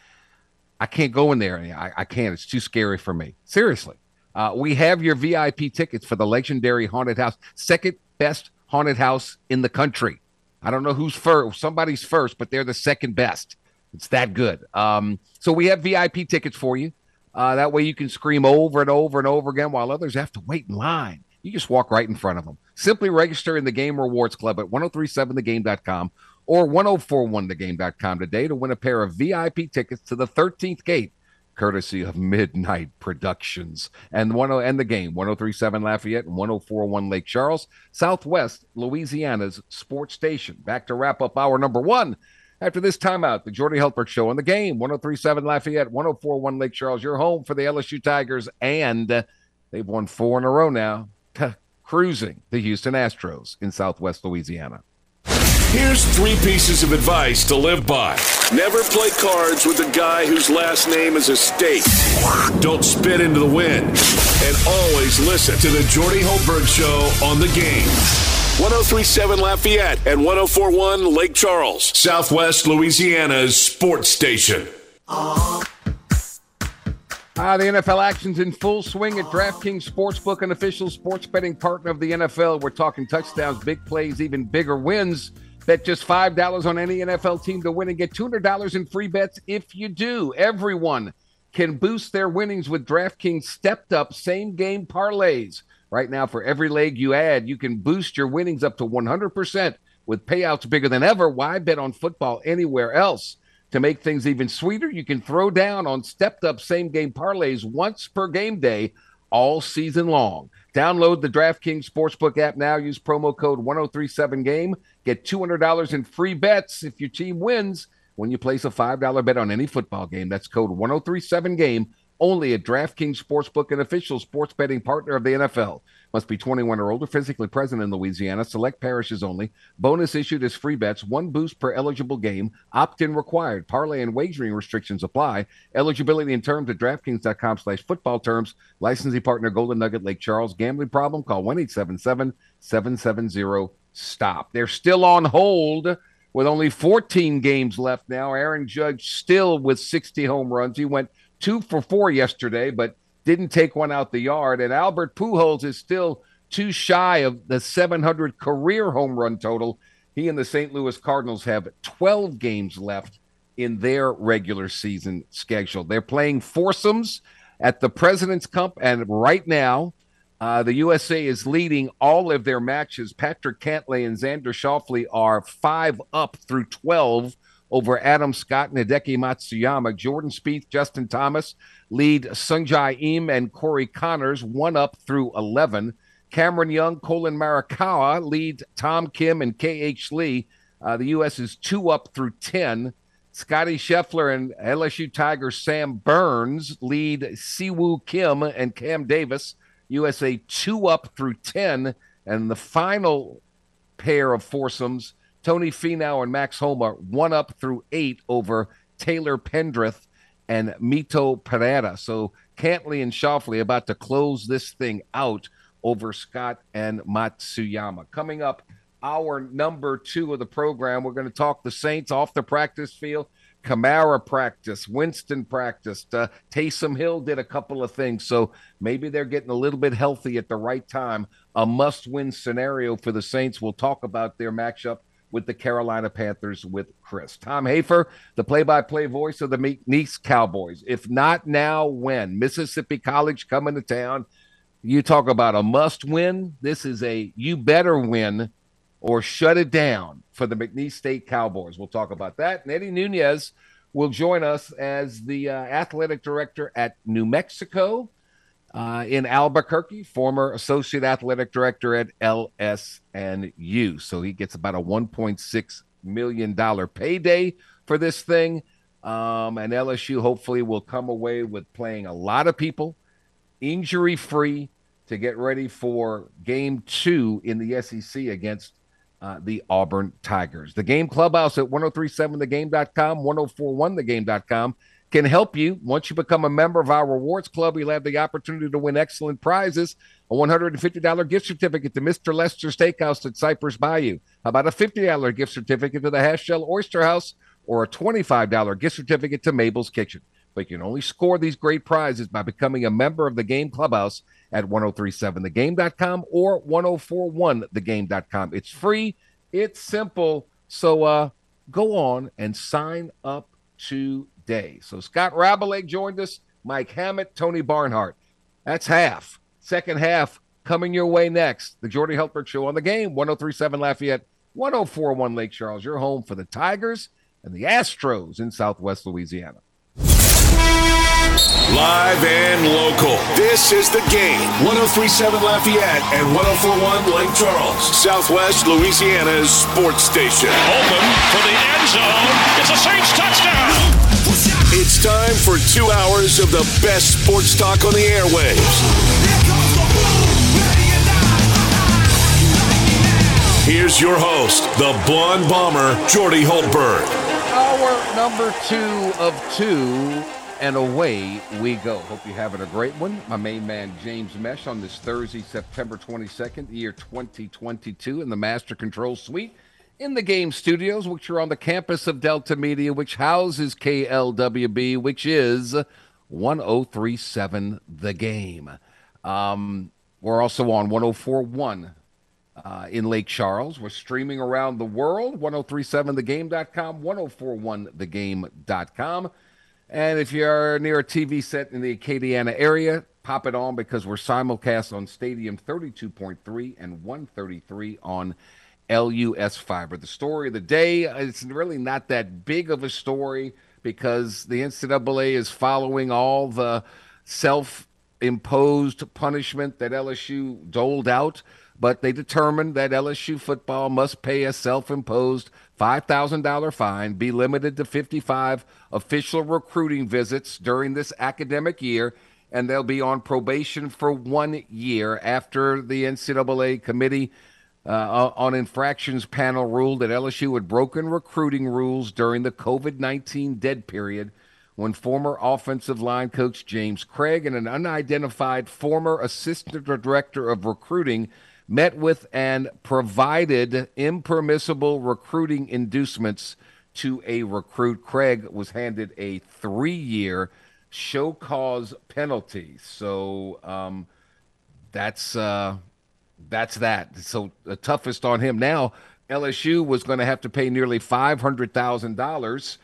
I can't go in there. I, I can't. It's too scary for me. Seriously. Uh, we have your VIP tickets for the legendary haunted house, second best haunted house in the country. I don't know who's first. Somebody's first, but they're the second best. It's that good. Um, so we have VIP tickets for you. Uh, that way you can scream over and over and over again while others have to wait in line. You just walk right in front of them. Simply register in the Game Rewards Club at 1037thegame.com or 1041thegame.com today to win a pair of VIP tickets to the 13th gate, courtesy of Midnight Productions. And one oh, and the game, 1037 Lafayette and 1041 Lake Charles, Southwest Louisiana's sports station. Back to wrap up hour number one. After this timeout, the Jordy Hultberg Show on the game, 1037 Lafayette, 1041 Lake Charles, your home for the LSU Tigers, and they've won four in a row now, cruising the Houston Astros in Southwest Louisiana. Here's three pieces of advice to live by. Never play cards with a guy whose last name is a state. Don't spit into the wind. And always listen to the Jordy Hultberg Show on the game. 1037 Lafayette and 1041 Lake Charles, Southwest Louisiana's sports station. Ah, the NFL action's in full swing at DraftKings Sportsbook, an official sports betting partner of the NFL. We're talking touchdowns, big plays, even bigger wins. Bet just $5 on any NFL team to win and get $200 in free bets if you do. Everyone can boost their winnings with DraftKings stepped up same game parlays. Right now, for every leg you add, you can boost your winnings up to 100% with payouts bigger than ever. Why bet on football anywhere else? To make things even sweeter, you can throw down on stepped up same game parlays once per game day all season long. Download the DraftKings Sportsbook app now. Use promo code 1037game. Get $200 in free bets if your team wins when you place a $5 bet on any football game. That's code 1037game only at DraftKings Sportsbook, an official sports betting partner of the NFL. Must be 21 or older, physically present in Louisiana. Select parishes only. Bonus issued as free bets. One boost per eligible game. Opt-in required. Parlay and wagering restrictions apply. Eligibility and terms at DraftKings.com slash football terms. Licensing partner Golden Nugget Lake Charles. Gambling problem? Call 1-877-770-STOP. They're still on hold with only 14 games left now. Aaron Judge still with 60 home runs. He went two for four yesterday, but didn't take one out the yard. And Albert Pujols is still too shy of the 700 career home run total. He and the St. Louis Cardinals have 12 games left in their regular season schedule. They're playing foursomes at the President's Cup, and right now, uh, the USA is leading all of their matches. Patrick Cantlay and Xander Schauffele are five up through 12 over Adam Scott and Hideki Matsuyama. Jordan Spieth, Justin Thomas lead Sungjae Im and Corey Conners one up through 11. Cameron Young, Collin Morikawa lead Tom Kim and KH Lee. Uh, the U.S. is two up through 10. Scotty Scheffler and LSU Tiger Sam Burns lead Siwoo Kim and Cam Davis. USA two up through 10. And the final pair of foursomes Tony Finau and Max Homa one up through eight over Taylor Pendrith and Mito Pereira. So Cantlay and Schauffele about to close this thing out over Scott and Matsuyama. Coming up, our number two of the program, we're going to talk the Saints off the practice field. Kamara practice, Winston practiced, uh, Taysom Hill did a couple of things. So maybe they're getting a little bit healthy at the right time. A must win scenario for the Saints. We'll talk about their matchup with the Carolina Panthers with Chris. Tom Hafer, the play by play voice of the McNeese Cowboys. If not now, when? Mississippi College coming to town. You talk about a must win. This is a you better win or shut it down for the McNeese State Cowboys. We'll talk about that. And Eddie Nunez will join us as the uh, athletic director at New Mexico uh, in Albuquerque, former associate athletic director at LSNU. So he gets about a $1.6 million payday for this thing. Um, and LSU hopefully will come away with playing a lot of people injury free to get ready for game two in the SEC against uh, the Auburn Tigers. The game clubhouse at 1037thegame.com, 1041thegame.com can help you. Once you become a member of our rewards club, you'll have the opportunity to win excellent prizes a $150 gift certificate to Mr. Lester Steakhouse at Cypress Bayou. How about a $50 gift certificate to the Half Shell Oyster House or a $25 gift certificate to Mabel's Kitchen? But you can only score these great prizes by becoming a member of the Game Clubhouse at 1037thegame.com or 1041thegame.com. It's free, it's simple. So uh, go on and sign up to day. So Scott Rabalais joined us, Mike Hammett, Tony Barnhart. That's half. Second half coming your way next. The Jordy Hultberg Show on the game, 1037 Lafayette 1041 Lake Charles, your home for the Tigers and the Astros in Southwest Louisiana. Live and local. This is the game. 1037 Lafayette and 1041 Lake Charles, Southwest Louisiana's sports station. Open for the end zone. It's a Saints touchdown. It's time for two hours of the best sports talk on the airwaves. Here's your host, the blonde bomber, Jordy Hultberg. Hour number two of two, and away we go. Hope you're having a great one. My main man, James Mesh, on this Thursday, September 22nd, year 2022, in the Master Control Suite in the game studios, which are on the campus of Delta Media, which houses KLWB, which is 1037 The Game. Um, we're also on 1041 uh, in Lake Charles. We're streaming around the world, 1037thegame.com, 1041thegame.com. And if you're near a TV set in the Acadiana area, pop it on because we're simulcast on Stadium 32.3 and 133 on LUS Fiber. The story of the day, it's really not that big of a story because the NCAA is following all the self imposed punishment that LSU doled out, but they determined that LSU football must pay a self imposed $5,000 fine, be limited to 55 official recruiting visits during this academic year, and they'll be on probation for one year after the NCAA committee uh, on infractions panel ruled that LSU had broken recruiting rules during the COVID 19 dead period when former offensive line coach James Craig and an unidentified former assistant director of recruiting met with and provided impermissible recruiting inducements to a recruit. Craig was handed a three year show cause penalty. So um, that's. Uh, that's that. So the toughest on him now. LSU was going to have to pay nearly five hundred thousand uh, dollars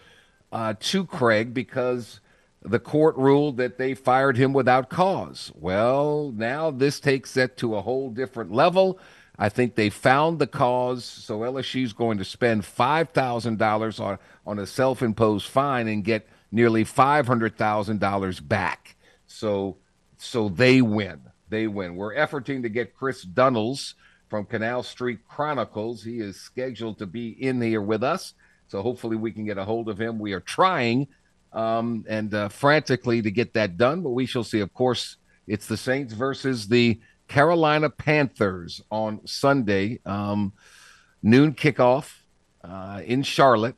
to Craig because the court ruled that they fired him without cause. Well, now this takes it to a whole different level. I think they found the cause, so LSU's going to spend five thousand dollars on on a self-imposed fine and get nearly five hundred thousand dollars back. So, so they win they win. We're efforting to get Chris Dunnels from Canal Street Chronicles. He is scheduled to be in here with us, so hopefully we can get a hold of him. We are trying um, and uh, frantically to get that done, but we shall see. Of course, it's the Saints versus the Carolina Panthers on Sunday, um, noon kickoff uh, in Charlotte.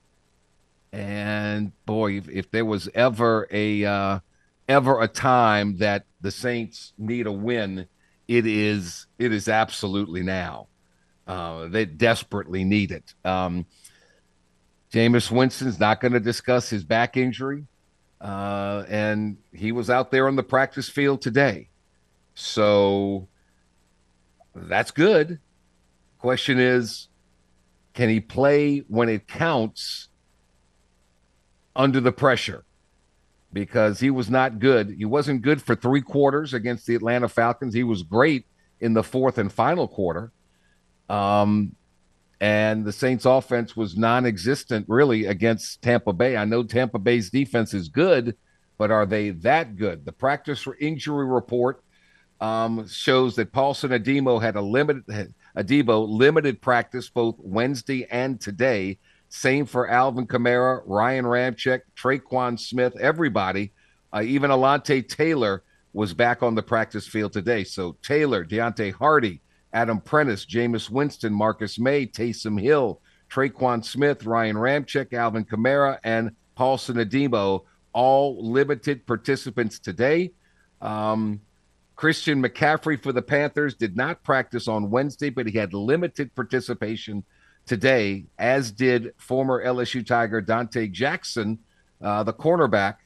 And boy, if, if there was ever a uh, ever a time that the Saints need a win, it is it is absolutely now. Uh, they desperately need it. Um, Jameis Winston's not going to discuss his back injury, uh, and he was out there on the practice field today, so that's good. Question is, can he play when it counts under the pressure? Because he was not good. He wasn't good for three quarters against the Atlanta Falcons. He was great in the fourth and final quarter. Um, and the Saints offense was non-existent really against Tampa Bay. I know Tampa Bay's defense is good, but are they that good? The practice for injury report um, shows that Paulson Adebo had a limited Adebo limited practice both Wednesday and today same for Alvin Kamara, Ryan Ramczyk, Tre'Quan Smith, everybody. Uh, even Alontae Taylor was back on the practice field today. So Taylor, Deonte Harty, Adam Prentice, Jameis Winston, Marcus Maye, Taysom Hill, Tre'Quan Smith, Ryan Ramczyk, Alvin Kamara, and Paulson Adebo, all limited participants today. Um, Christian McCaffrey for the Panthers did not practice on Wednesday, but he had limited participation today, as did former LSU Tiger Donte Jackson, uh, the cornerback,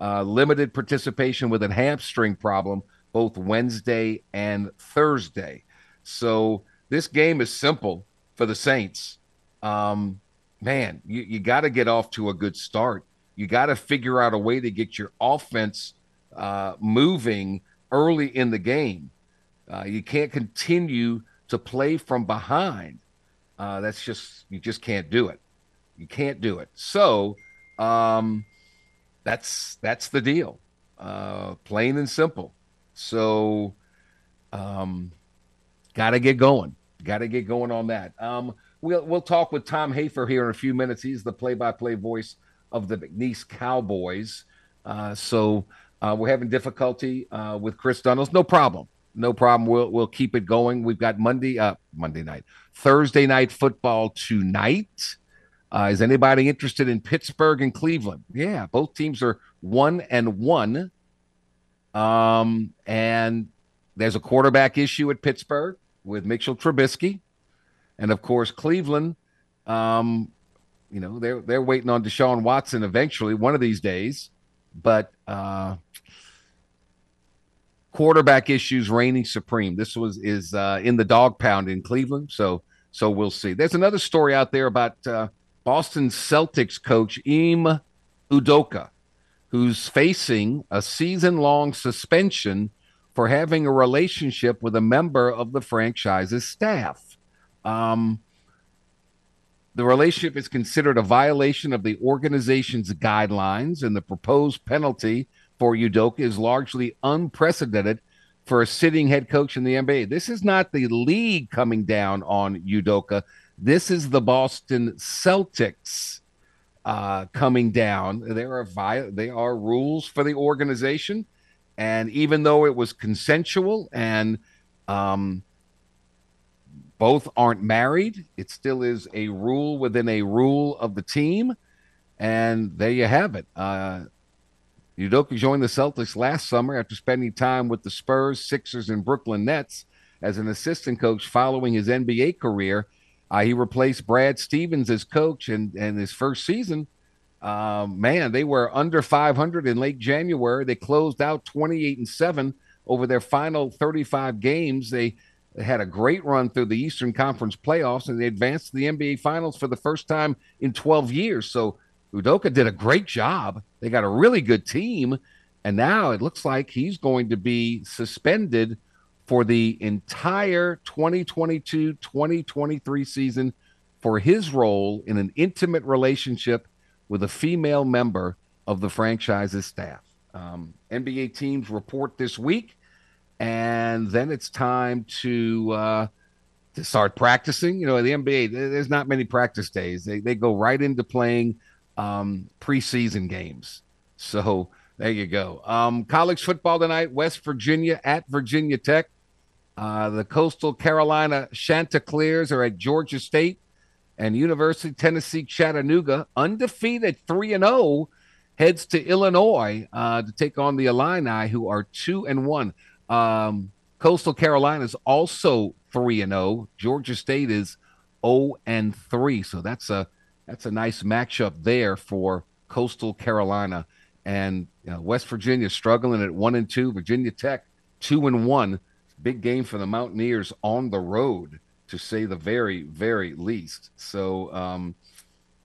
uh, limited participation with a hamstring problem both Wednesday and Thursday. So this game is simple for the Saints. Um, man, you, you got to get off to a good start. You got to figure out a way to get your offense uh, moving early in the game. Uh, you can't continue to play from behind. Uh, that's just you just can't do it. You can't do it. So um, that's that's the deal, uh, plain and simple. So um, got to get going. Got to get going on that. Um, we'll we'll talk with Tom Hafer here in a few minutes. He's the play-by-play voice of the McNeese Cowboys. Uh, so uh, we're having difficulty uh, with Chris Dunnels. No problem. No problem. We'll we'll keep it going. We've got Monday uh Monday night, Thursday night football tonight. Uh, is anybody interested in Pittsburgh and Cleveland? Yeah, both teams are one and one. Um, and there's a quarterback issue at Pittsburgh with Mitchell Trubisky, and of course Cleveland. Um, you know they're they're waiting on Deshaun Watson eventually one of these days, but uh, quarterback issues reigning supreme. This was is uh, in the dog pound in Cleveland, so so we'll see. There's another story out there about uh, Boston Celtics coach Im Udoka, who's facing a season long suspension for having a relationship with a member of the franchise's staff. Um, the relationship is considered a violation of the organization's guidelines, and the proposed penalty for Udoka is largely unprecedented for a sitting head coach in the NBA. This is not the league coming down on Udoka. This is the Boston Celtics uh, coming down. There are vi- there are rules for the organization, and even though it was consensual and um, both aren't married, it still is a rule within a rule of the team. And there you have it. Uh, Udoka joined the Celtics last summer after spending time with the Spurs, Sixers, and Brooklyn Nets as an assistant coach following his NBA career. Uh, he replaced Brad Stevens as coach, and and his first season, um, man, they were under 500 in late January. They closed out 28 and seven over their final 35 games. They had a great run through the Eastern Conference playoffs, and they advanced to the NBA Finals for the first time in 12 years. So Udoka did a great job. They got a really good team, and now it looks like he's going to be suspended for the entire 2022-2023 season for his role in an intimate relationship with a female member of the franchise's staff. Um, NBA teams report this week and then it's time to uh, to start practicing. You know, the NBA, there's not many practice days. They they go right into playing um, preseason games. So there you go. Um, college football tonight: West Virginia at Virginia Tech. Uh, the Coastal Carolina Chanticleers are at Georgia State, and University Tennessee Chattanooga, undefeated, three and zero, heads to Illinois uh, to take on the Illini, who are two and one. Um, Coastal Carolina is also three and zero. Georgia State is zero and three. So that's a that's a nice matchup there for Coastal Carolina and you know, West Virginia struggling at one and two. Virginia Tech two and one. Big game for the Mountaineers on the road, to say the very very least. So um,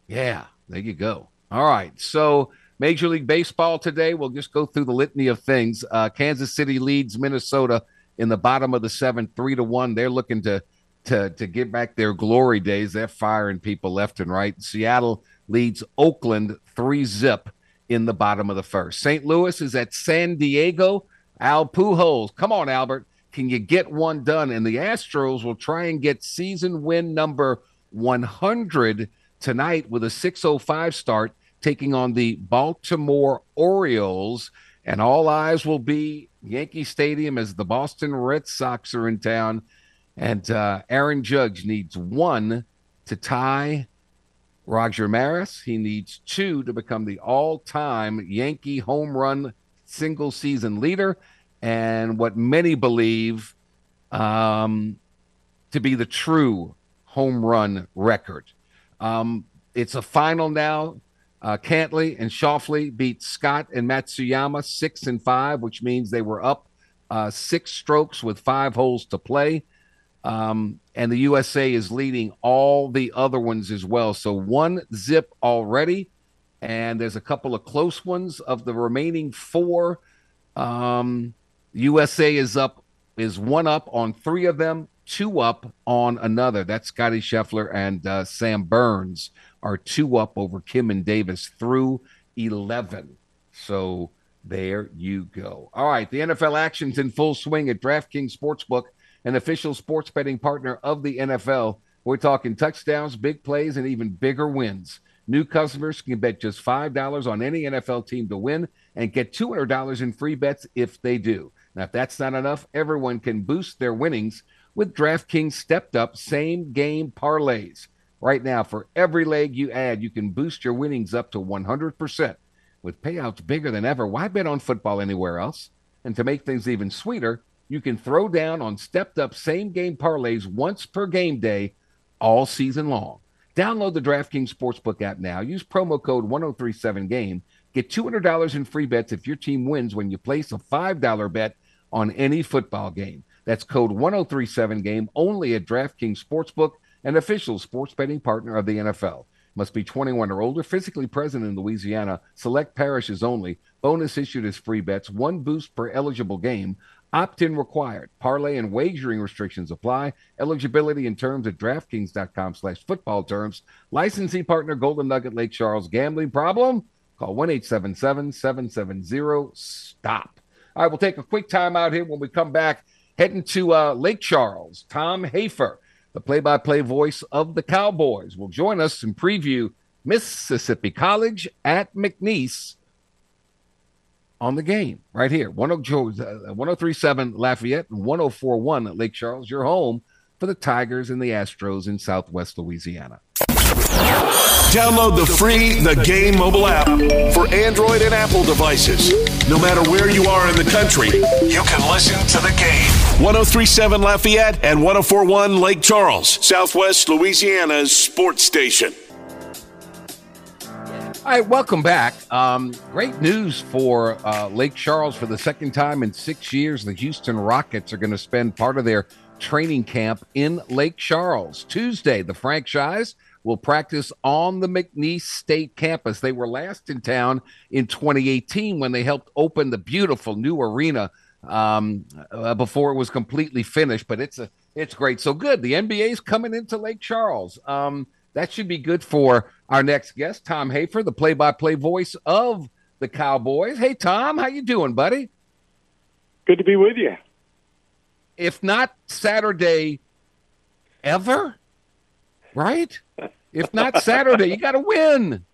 yeah, there you go. All right, so. Major League Baseball today. We'll just go through the litany of things. Uh, Kansas City leads Minnesota in the bottom of the seventh, three to one. They're looking to to to get back their glory days. They're firing people left and right. Seattle leads Oakland three zip in the bottom of the first. St. Louis is at San Diego. Al Pujols, come on, Albert, can you get one done? And the Astros will try and get season win number 100 tonight with a 6:05 start taking on the Baltimore Orioles. And all eyes will be Yankee Stadium as the Boston Red Sox are in town. And uh, Aaron Judge needs one to tie Roger Maris. He needs two to become the all time Yankee home run single season leader. And what many believe um, to be the true home run record. Um, it's a final now. Uh, Cantlay and Schauffele beat Scott and Matsuyama six and five, which means they were up uh, six strokes with five holes to play. Um, and the USA is leading all the other ones as well. So one zip already, and there's a couple of close ones of the remaining four. Um, USA is up, is one up on three of them. two up on another. That's Scotty Scheffler and uh, Sam Burns are two up over Kim and Davis through 11. So there you go. All right, the NFL action's in full swing at DraftKings Sportsbook, an official sports betting partner of the NFL. We're talking touchdowns, big plays, and even bigger wins. New customers can bet just $5 on any NFL team to win and get $200 in free bets if they do. Now, if that's not enough, everyone can boost their winnings with DraftKings stepped up same game parlays. Right now, for every leg you add, you can boost your winnings up to 100%. With payouts bigger than ever, why bet on football anywhere else? And to make things even sweeter, you can throw down on stepped up same game parlays once per game day all season long. Download the DraftKings Sportsbook app now. Use promo code 1037GAME. Get $200 in free bets if your team wins when you place a $5 bet on any football game. That's code 1037GAME only at DraftKings Sportsbook, an official sports betting partner of the NFL. Must be 21 or older, physically present in Louisiana, select parishes only. Bonus issued as free bets, one boost per eligible game. Opt in required. Parlay and wagering restrictions apply. Eligibility and terms at DraftKings.com slash football terms. Licensee partner Golden Nugget Lake Charles. Gambling problem? Call 1 877 770 STOP. All right, we'll take a quick time out here when we come back. Heading to uh, Lake Charles, Tom Hafer, the play by play voice of the Cowboys, will join us and preview Mississippi College at McNeese on the game right here. 1037 uh, Lafayette and 1041 at Lake Charles, your home for the Tigers and the Astros in Southwest Louisiana. Download the free The Game mobile app for Android and Apple devices. No matter where you are in the country, you can listen to the game. 1037 Lafayette and 1041 Lake Charles, Southwest Louisiana's sports station. All right, welcome back. Um, great news for uh, Lake Charles for the second time in six years. The Houston Rockets are going to spend part of their training camp in Lake Charles. Tuesday, the franchise will practice on the McNeese State campus. They were last in town in 2018 when they helped open the beautiful new arena um, uh, before it was completely finished. But it's a it's great. So good. The NBA's coming into Lake Charles. Um, that should be good for our next guest, Tom Hafer, the play-by-play voice of the Cowboys. Hey, Tom, how you doing, buddy? Good to be with you. If not Saturday, ever, right? If not Saturday, you got to win.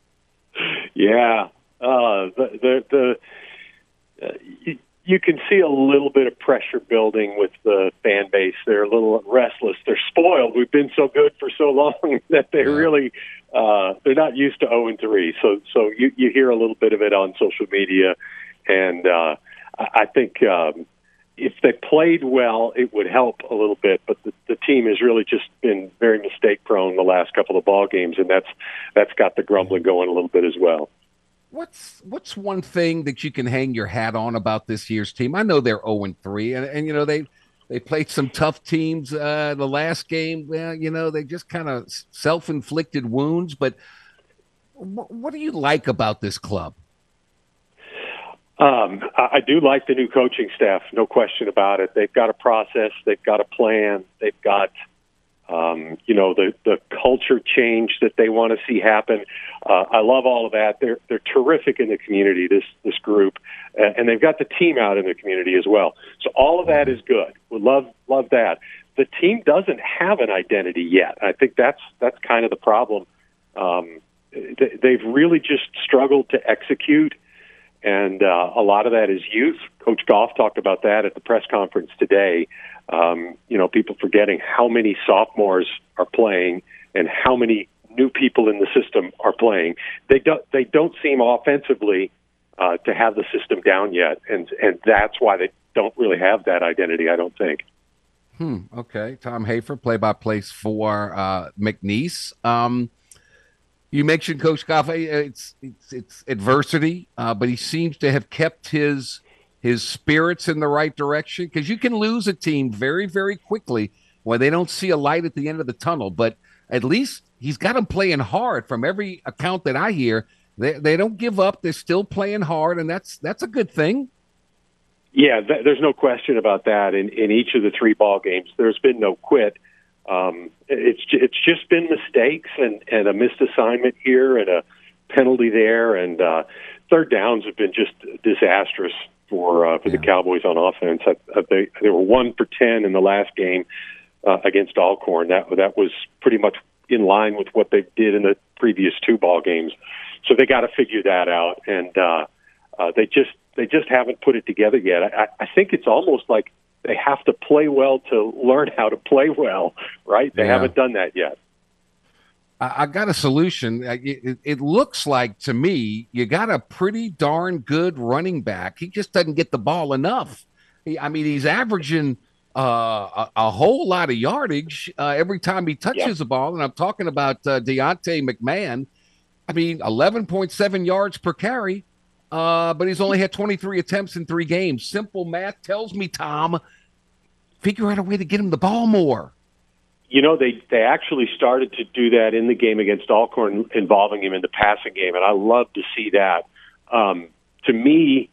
Yeah, uh, the the, the uh, you, can see a little bit of pressure building with the fan base. They're a little restless. They're spoiled. We've been so good for so long that they Yeah. really uh, they're not used to zero and three. So so you you hear a little bit of it on social media, and uh, I I think. Um, if they played well, it would help a little bit. But the, the team has really just been very mistake prone the last couple of ball games, and that's that's got the grumbling going a little bit as well. What's what's one thing that you can hang your hat on about this year's team? I know they're zero and three, and and you know they they played some tough teams. Uh, the last game, well, you know they just kind of self inflicted wounds. But wh- what do you like about this club? Um, I do like the new coaching staff, no question about it. They've got a process, they've got a plan, they've got, um, you know, the the culture change that they want to see happen. Uh, I love all of that. They're they're terrific in the community. This this group, uh, and they've got the team out in the community as well. So all of that is good. We love love that. The team doesn't have an identity yet. I think that's that's kind of the problem. Um, they, they've really just struggled to execute and uh, a lot of that is youth. Coach Goff talked about that at the press conference today. Um, you know, people forgetting how many sophomores are playing and how many new people in the system are playing. They don't they don't seem offensively uh, to have the system down yet, and and that's why they don't really have that identity. I don't think. Hmm. Okay, Tom Hafer, play by play for uh, McNeese. Um, you mentioned Coach Goff. uh, It's it's, it's adversity, uh, but he seems to have kept his his spirits in the right direction because you can lose a team very very quickly when they don't see a light at the end of the tunnel. But at least he's got them playing hard. From every account that I hear, they they don't give up. They're still playing hard, and that's that's a good thing. Yeah, th- there's no question about that. In in each of the three ball games, there's been no quit. Um, it's it's just been mistakes and and a missed assignment here and a penalty there, and uh, third downs have been just disastrous for uh, for the Cowboys on offense. I, I, they they were one for ten in the last game uh, against Alcorn. That that was pretty much in line with what they did in the previous two ball games. So they got to figure that out, and uh, uh, they just they just haven't put it together yet. I, I think it's almost like they have to play well to learn how to play well, right? They Yeah. haven't done that yet. I, I got a solution. It, it- it looks like to me you got a pretty darn good running back. He just doesn't get the ball enough. He, I mean, he's averaging uh, a, a whole lot of yardage uh, every time he touches Yeah. the ball. And I'm talking about uh, Deontay McMahon. I mean, 11.7 yards per carry, uh, but he's only had 23 attempts in three games. Simple math tells me, Tom, figure out a way to get him the ball more. You know, they they actually started to do that in the game against Alcorn, involving him in the passing game, and I love to see that. Um, to me,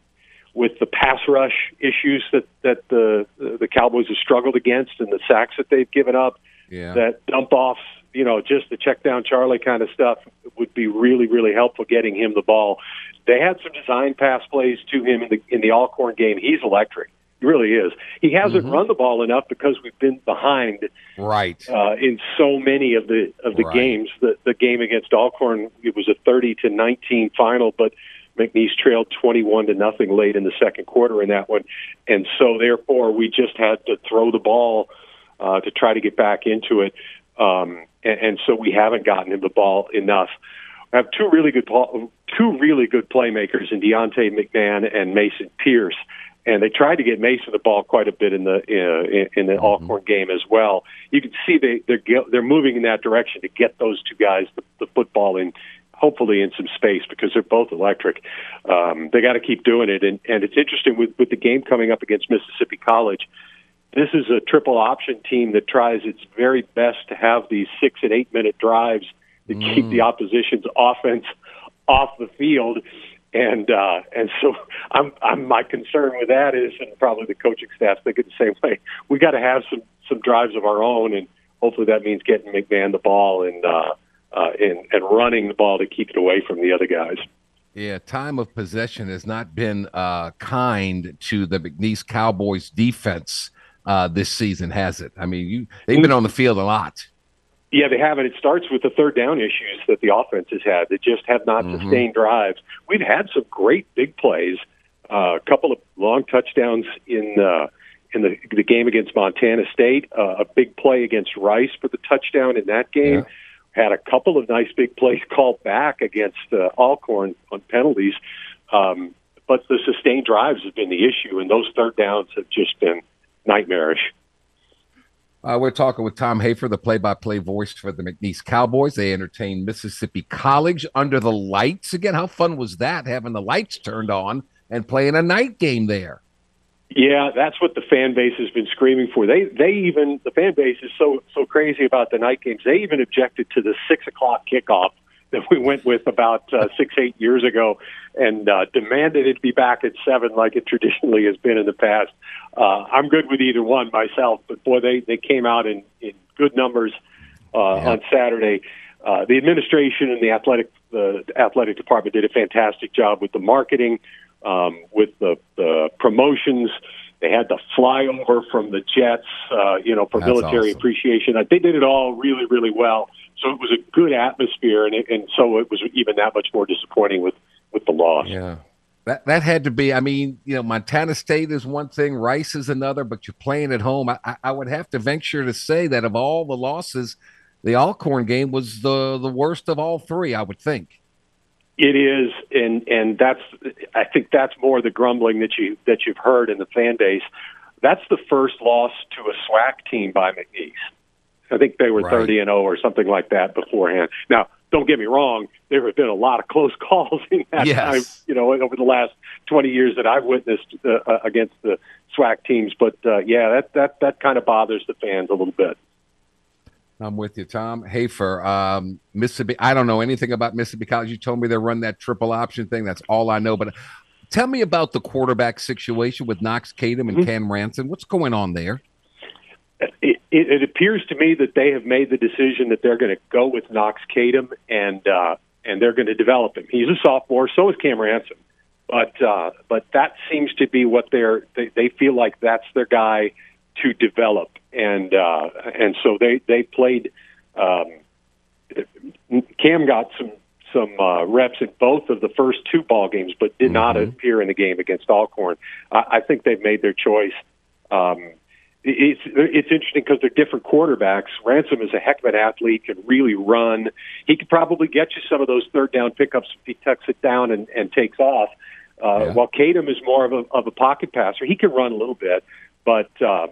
with the pass rush issues that that the the Cowboys have struggled against and the sacks that they've given up, Yeah. that dump offs, you know, just the check down Charlie kind of stuff would be really, really helpful getting him the ball. They had some design pass plays to him in the in the Alcorn game. He's electric. He really is. He hasn't Mhm. run the ball enough because we've been behind Right. uh, in so many of the of the Right. games. The the game against Alcorn it was a thirty to nineteen final, but McNeese trailed twenty one to nothing late in the second quarter in that one, and so therefore we just had to throw the ball uh, to try to get back into it, um, and, and so we haven't gotten him the ball enough. I have two really good two really good playmakers in Deontay McMahon and Mason Pierce, and they tried to get Mason the ball quite a bit in the uh, in, in the Alcorn game as well. You can see they they're they're moving in that direction to get those two guys the, the football in. Hopefully in some space because they're both electric. Um, they got to keep doing it, and, and it's interesting with, with the game coming up against Mississippi College. This is a triple option team that tries its very best to have these six and eight minute drives to keep the opposition's offense off the field. And uh, and so I'm, I'm my concern with that is, and probably the coaching staff thinking the same way. We got to have some some drives of our own, and hopefully that means getting McMahon the ball and uh, uh, and and running the ball to keep it away from the other guys. Yeah, time of possession has not been uh, kind to the McNeese Cowboys defense uh, this season, has it? I mean, you they've been on the field a lot. Yeah, they have, and it starts with the third down issues that the offense has had. They just have not Mhm. sustained drives. We've had some great big plays, uh, a couple of long touchdowns in uh, in the the game against Montana State, uh, a big play against Rice for the touchdown in that game. Had a couple of nice big plays called back against uh, Alcorn on penalties, um, but the sustained drives have been the issue, and those third downs have just been nightmarish. Uh, we're talking with Tom Hafer, the play-by-play voice for the McNeese Cowboys. They entertained Mississippi College under the lights again. How fun was that having the lights turned on and playing a night game there? Yeah, that's what the fan base has been screaming for. They they even the fan base is so so crazy about the night games. They even objected to the six o'clock kickoff that we went with about uh, six eight years ago, and uh, demanded it be back at seven like it traditionally has been in the past. Uh, I'm good with either one myself, but boy, they they came out in in good numbers uh, on Saturday. Uh, the administration and the athletic the athletic department did a fantastic job with the marketing, um, with the, the promotions. They had the flyover from the Jets, uh, you know, for That's military awesome. appreciation. They did it all really, really well. So it was a good atmosphere, and, it, and so it was even that much more disappointing with with the loss. Yeah. That that had to be. I mean, you know, Montana State is one thing, Rice is another, but you're playing at home. I, I- would have to venture to say that of all the losses, the Alcorn game was the the worst of all three. I would think. It is, and and that's I think that's more the grumbling that you that you've heard in the fan base. That's the first loss to a SWAC team by McNeese. I think they were Right. thirty and zero or something like that beforehand. Now, don't get me wrong; there have been a lot of close calls in that Yes. time. You know, over the last twenty years that I've witnessed uh, uh, against the SWAC teams. But uh, yeah, that that that kind of bothers the fans a little bit. I'm with you, Tom Hafer. Um, Mississippi. I don't know anything about Mississippi College. You told me they run that triple option thing. That's all I know. But Tell me about the quarterback situation with Knox Kadum and Mhm. Cam Ransom. What's going on there? it, it, it appears to me that they have made the decision that they're going to go with Knox Kadum and uh, and they're going to develop him. He's a sophomore, so is Cam Ransom, but uh, but that seems to be what they're they, they feel like that's their guy to develop, and uh, and so they they played. Um, Cam got some some uh, reps in both of the first two ball games, but did not Mhm. appear in the game against Alcorn. I, I think they've made their choice. Um, it's it's interesting because they're different quarterbacks. Ransom is a heck of an athlete, can really run. He could probably get you some of those third down pickups if he tucks it down and, and takes off. Uh, Yeah. While Kadum is more of a of a pocket passer, he can run a little bit, but um,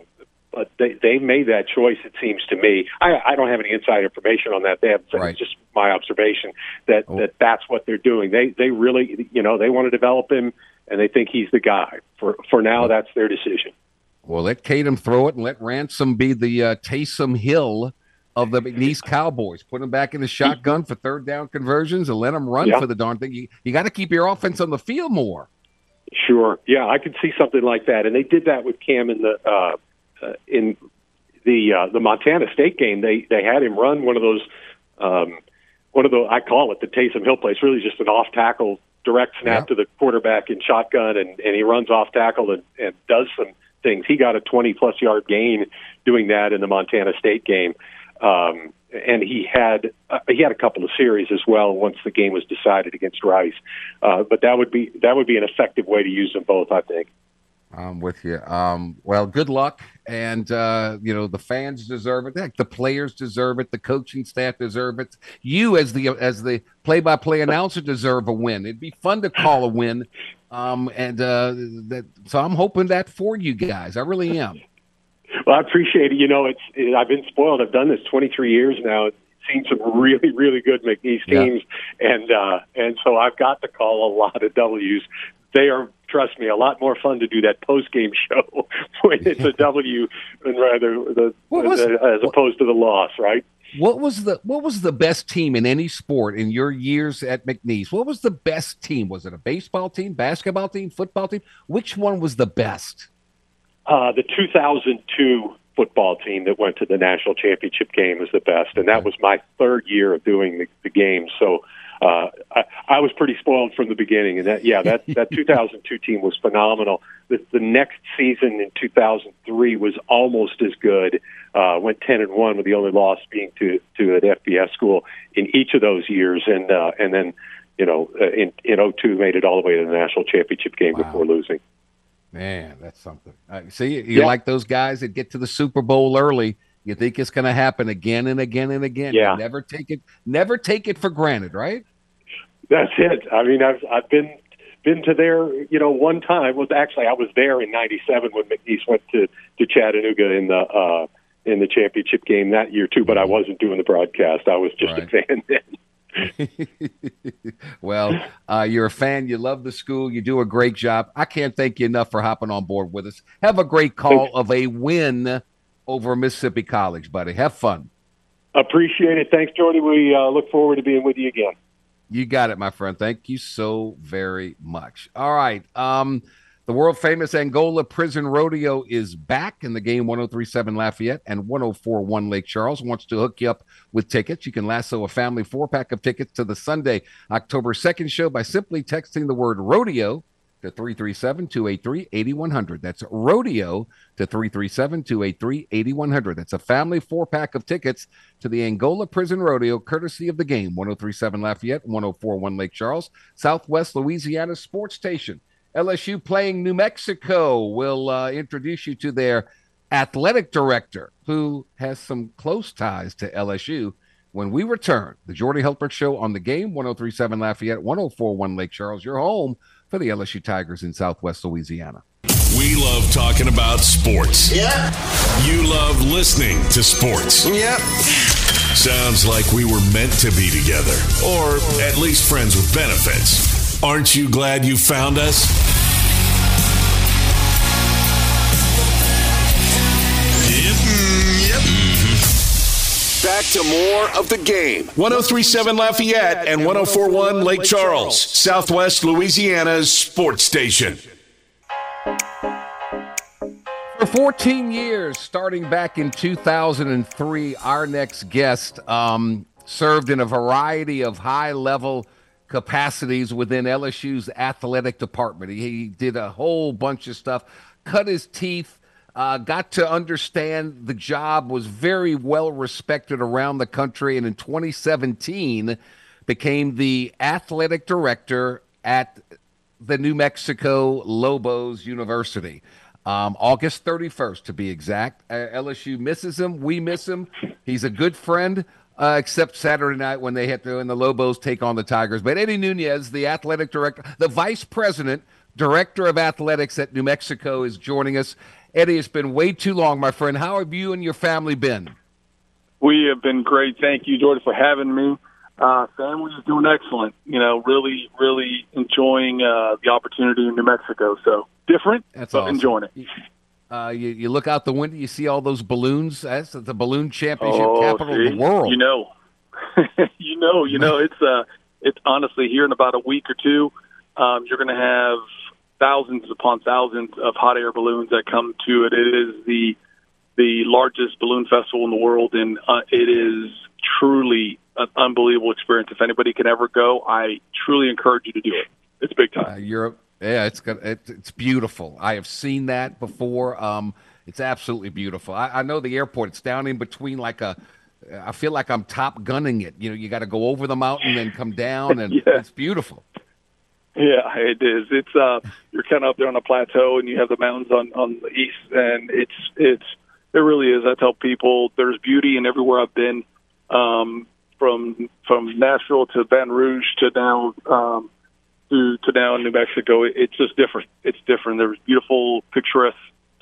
but they they made that choice. It seems to me. I, I don't have any inside information on that. They have Right. it's just my observation that Oh. that that's what they're doing. They they really you know they want to develop him and they think he's the guy. For for now, that's their decision. Well, let Kadum throw it and let Ransom be the uh, Taysom Hill of the McNeese Cowboys. Put him back in the shotgun for third down conversions and let him run Yeah. for the darn thing. You, you got to keep your offense on the field more. Sure. Yeah, I could see something like that, and they did that with Cam in the uh, uh, in the uh, the Montana State game. They they had him run one of those um, one of the I call it the Taysom Hill play. It's really just an off tackle direct snap Yeah. to the quarterback in shotgun, and and he runs off tackle and, and does some things. He got a twenty plus yard gain doing that in the Montana State game. Um, and he had uh, he had a couple of series as well once the game was decided against Rice. Uh, but that would be that would be an effective way to use them both, I think. I'm with you. Um, well, good luck, and uh, you know the fans deserve it. Heck, the players deserve it. The coaching staff deserve it. You, as the as the play-by-play announcer, deserve a win. It'd be fun to call a win, um, and uh, that. So I'm hoping that for you guys. I really am. Well, I appreciate it. You know, it's it, I've been spoiled. I've done this 23 years now. Seen some really, really good McNeese Yeah. teams, and uh, and so I've got to call a lot of W's. They are, trust me, a lot more fun to do that post game show when it's a W than rather the, was- as opposed to the loss, right? What was the What was the best team in any sport in your years at McNeese? What was the best team? Was it a baseball team, basketball team, football team? Which one was the best? Uh, the 2002 football team that went to the national championship game was the best, and that was my third year of doing the, the game. So uh, I, I was pretty spoiled from the beginning, and that yeah, that that 2002 team was phenomenal. The, the next season in 2003 was almost as good. Uh, went 10 and one, with the only loss being to to an FBS school in each of those years, and uh, and then you know uh, in in 02 made it all the way to the national championship game Wow. before losing. Man, that's something. Uh, see, you Yeah. like those guys that get to the Super Bowl early. You think it's going to happen again and again and again. Yeah. You never take it. Never take it for granted, right? That's it. I mean, I've I've been been to there, you know, one time. Was actually I was there in '97 when McNeese went to to Chattanooga in the uh, in the championship game that year too. But I wasn't doing the broadcast. I was just Right. a fan then. well, uh, you're a fan. You love the school. You do a great job. I can't thank you enough for hopping on board with us. Have a great call of a win over Mississippi College, buddy. Have fun. Appreciate it. Thanks, Jordy. We uh, look forward to being with you again. You got it, my friend. Thank you so very much. All right. Um, the world famous Angola Prison Rodeo is back in the game 1037 Lafayette and 1041 Lake Charles. Wants to hook you up with tickets. You can lasso a family four pack of tickets to the Sunday, October 2nd show by simply texting the word rodeo to 337 283 8100. That's rodeo to 337 283 8100. That's a family four pack of tickets to the Angola Prison Rodeo, courtesy of the game 1037 Lafayette, 1041 Lake Charles, Southwest Louisiana Sports Station. LSU playing New Mexico will uh, introduce you to their athletic director, who has some close ties to LSU. When we return, the Jordy Hultberg Show on the game 1037 Lafayette, 1041 Lake Charles, your home for the LSU Tigers in Southwest Louisiana. We love talking about sports. Yeah. You love listening to sports. Yep. Sounds like we were meant to be together, or at least friends with benefits. Aren't you glad you found us? Back to more of the game. 1037 Lafayette and 1041 Lake Charles, Southwest Louisiana's sports station. For 14 years, starting back in 2003, our next guest um, served in a variety of high level capacities within LSU's athletic department. He, he did a whole bunch of stuff, cut his teeth, uh, got to understand the job, was very well respected around the country, and in 2017 became the athletic director at the New Mexico Lobos University. Um, August 31st, to be exact. Uh, LSU misses him. We miss him. He's a good friend, uh, except Saturday night when they hit the, and the Lobos take on the Tigers. But Eddie Nunez, the athletic director, the vice president, director of athletics at New Mexico, is joining us. Eddie, it's been way too long, my friend. How have you and your family been? We have been great. Thank you, Jordan, for having me. Uh, family is doing excellent. You know, really, really enjoying uh, the opportunity in New Mexico. So different, That's but awesome. enjoying it. Uh, you, you look out the window, you see all those balloons. That's the balloon championship Oh, capital of the world. You know, you know, you know. It's uh, it's honestly here in about a week or two, um, you're going to have thousands upon thousands of hot air balloons that come to it. It is the the largest balloon festival in the world, and uh, it is truly an unbelievable experience. If anybody can ever go, I truly encourage you to do it. It's big time. Uh, Europe, yeah, it's got it, it's beautiful. I have seen that before. Um, it's absolutely beautiful. I, I know the airport. It's down in between, like a. I feel like I'm top gunning it. You know, you got to go over the mountain and come down, and Yeah. it's beautiful. Yeah, it is. It's uh, you're kind of up there on a plateau, and you have the mountains on on the east, and it's it's it really is. I tell people there's beauty in everywhere I've been, um, from from Nashville to Baton Rouge to down um, to to down New Mexico. It, it's just different. It's different. There's beautiful, picturesque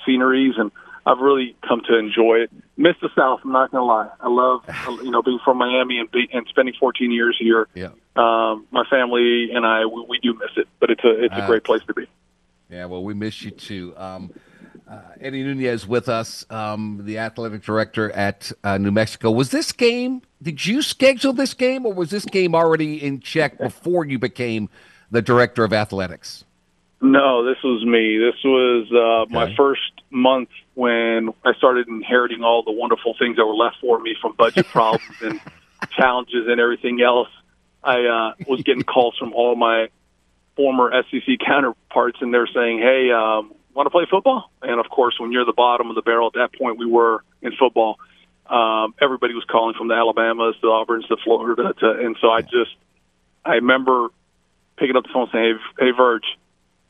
sceneries, and I've really come to enjoy it. Miss the South. I'm not gonna lie. I love you know being from Miami and be, and spending 14 years here Yeah, um, my family and I we, we do miss it, but it's a it's a Uh, great place to be. yeah. Well, we miss you too. Um, uh, Eddie Nunez with us, um, the athletic director at uh, New Mexico. Was this game? Did you schedule this game, or was this game already in check before you became the director of athletics? No, this was me. This was uh, my first month when I started inheriting all the wonderful things that were left for me from budget problems and challenges and everything else. I uh, was getting calls from all my former SEC counterparts, and they're saying, "Hey, um, want to play football?" And of course, when you're the bottom of the barrel at that point, we were in football. Um, everybody was calling from the Alabamas, the Auburns, the Florida, to, and so I just I remember picking up the phone and saying, "Hey, hey, Verge,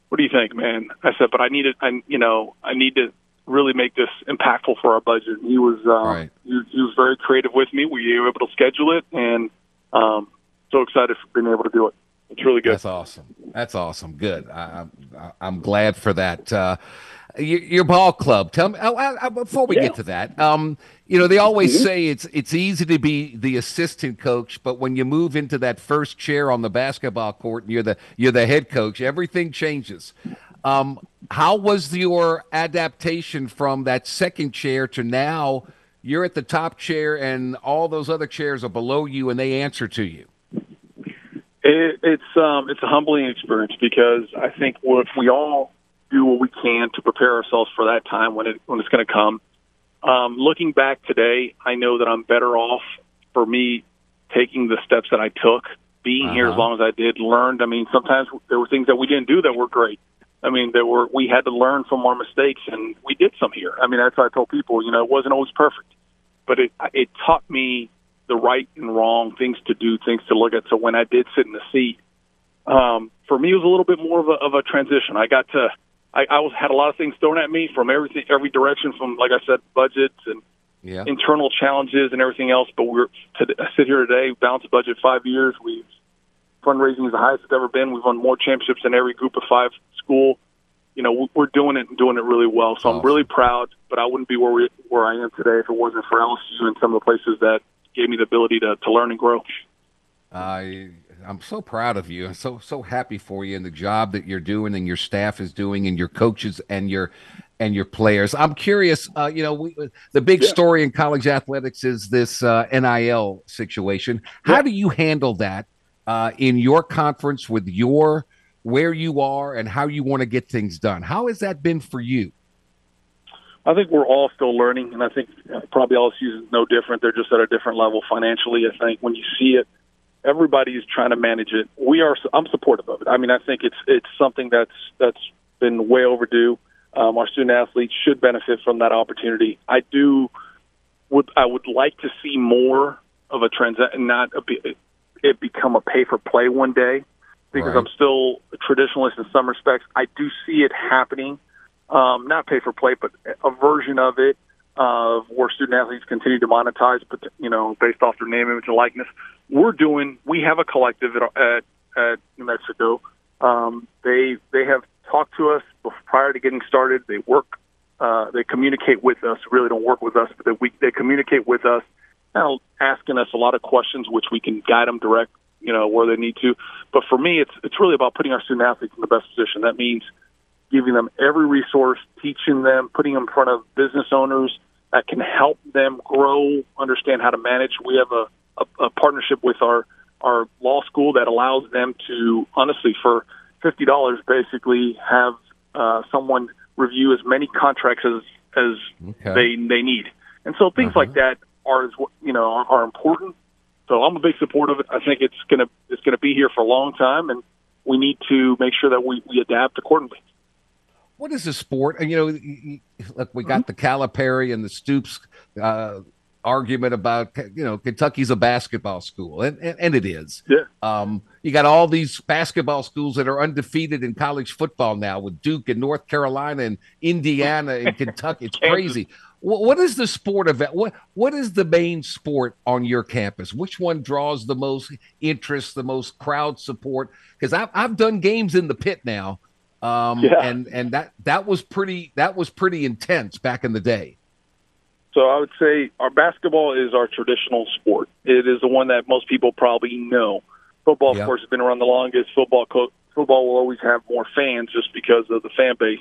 what do you think, man?" I said, "But I need it. I you know I need to really make this impactful for our budget." And he was uh, Right. he, was- he was very creative with me. We were able to schedule it, and um, so excited for being able to do it. It's really good. That's awesome. That's awesome. Good. I, I, I'm glad for that. Uh, your, your ball club. Tell me oh, uh, uh, before we Yeah. get to that. Um, you know, they always say it's it's easy to be the assistant coach, but when you move into that first chair on the basketball court and you're the you're the head coach, everything changes. Um, how was your adaptation from that second chair to now? You're at the top chair, and all those other chairs are below you, and they answer to you. It, it's um, it's a humbling experience because I think what we all do what we can to prepare ourselves for that time when it when it's going to come. Um, looking back today, I know that I'm better off for me taking the steps that I took, being here as Uh-huh. long as I did, learned. I mean, sometimes there were things that we didn't do that were great. I mean, there were we had to learn from our mistakes, and we did some here. I mean, that's what I told people. You know, it wasn't always perfect, but it it taught me the right and wrong things to do, things to look at. So when I did sit in the seat, um, for me, it was a little bit more of a, of a transition. I got to, I, I was had a lot of things thrown at me from everything, every direction, from like I said, budgets and Yeah. internal challenges and everything else. But we're to I sit here today, balanced budget five years. We've fundraising is the highest it's ever been. We've won more championships than every group of five school. You know, we're doing it and doing it really well. So I'm really proud. But I wouldn't be where we where I am today if it wasn't for LSU and some of the places that gave me the ability to to learn and grow. I I'm so proud of you. I'm so so happy for you and the job that you're doing and your staff is doing and your coaches and your and your players. I'm curious. Uh, you know, we, the big Yeah. story in college athletics is this uh, NIL situation. How do you handle that uh, in your conference with your where you are and how you want to get things done? How has that been for you? I think we're all still learning, and I think uh, probably LSU is no different. They're just at a different level financially. I think when you see it, everybody's trying to manage it. We are. I'm supportive of it. I mean, I think it's it's something that's that's been way overdue. Um, our student athletes should benefit from that opportunity. I do. Would I would like to see more of a transaction, not a, it become a pay for play one day, because Right. I'm still a traditionalist in some respects. I do see it happening um, not pay for play, but a version of it of where student athletes continue to monetize, but you know, based off their name, image, and likeness. We're doing. We have a collective at at, at New Mexico. Um, they they have talked to us bef- prior to getting started. They work. Uh, they communicate with us. Really don't work with us, but they, we, they communicate with us, asking us a lot of questions, which we can guide them direct, you know, where they need to. But for me, it's it's really about putting our student athletes in the best position. That means giving them every resource, teaching them, putting them in front of business owners that can help them grow, understand how to manage. We have a, a, a partnership with our our law school that allows them to honestly for fifty dollars basically have uh, someone review as many contracts as as Okay. they they need, and so things like that are you know are, are important. So I'm a big supporter of it. I think it's gonna it's gonna be here for a long time, and we need to make sure that we, we adapt accordingly. What is a sport? And you know, look, we got the Calipari and the Stoops uh, argument about you know Kentucky's a basketball school, and and, and it is. Yeah. Um, you got all these basketball schools that are undefeated in college football now, with Duke and North Carolina and Indiana and Kentucky. It's crazy. What, what is the sport of what? What is the main sport on your campus? Which one draws the most interest, the most crowd support? Because I've I've done games in the pit now, um, Yeah. and and that that was pretty that was pretty intense back in the day. So I would say our basketball is our traditional sport. It is the one that most people probably know. Football, Yeah. of course, has been around the longest. Football, co- football will always have more fans just because of the fan base.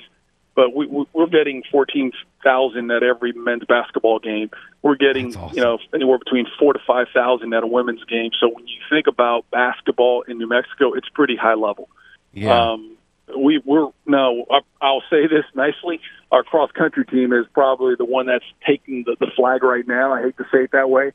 But we, we- we're getting fourteen thousand at every men's basketball game. We're getting awesome. you know anywhere between four to five thousand at a women's game. So when you think about basketball in New Mexico, it's pretty high level. Yeah, Um, we we're no. I- I'll say this nicely. Our cross country team is probably the one that's taking the, the flag right now. I hate to say it that way.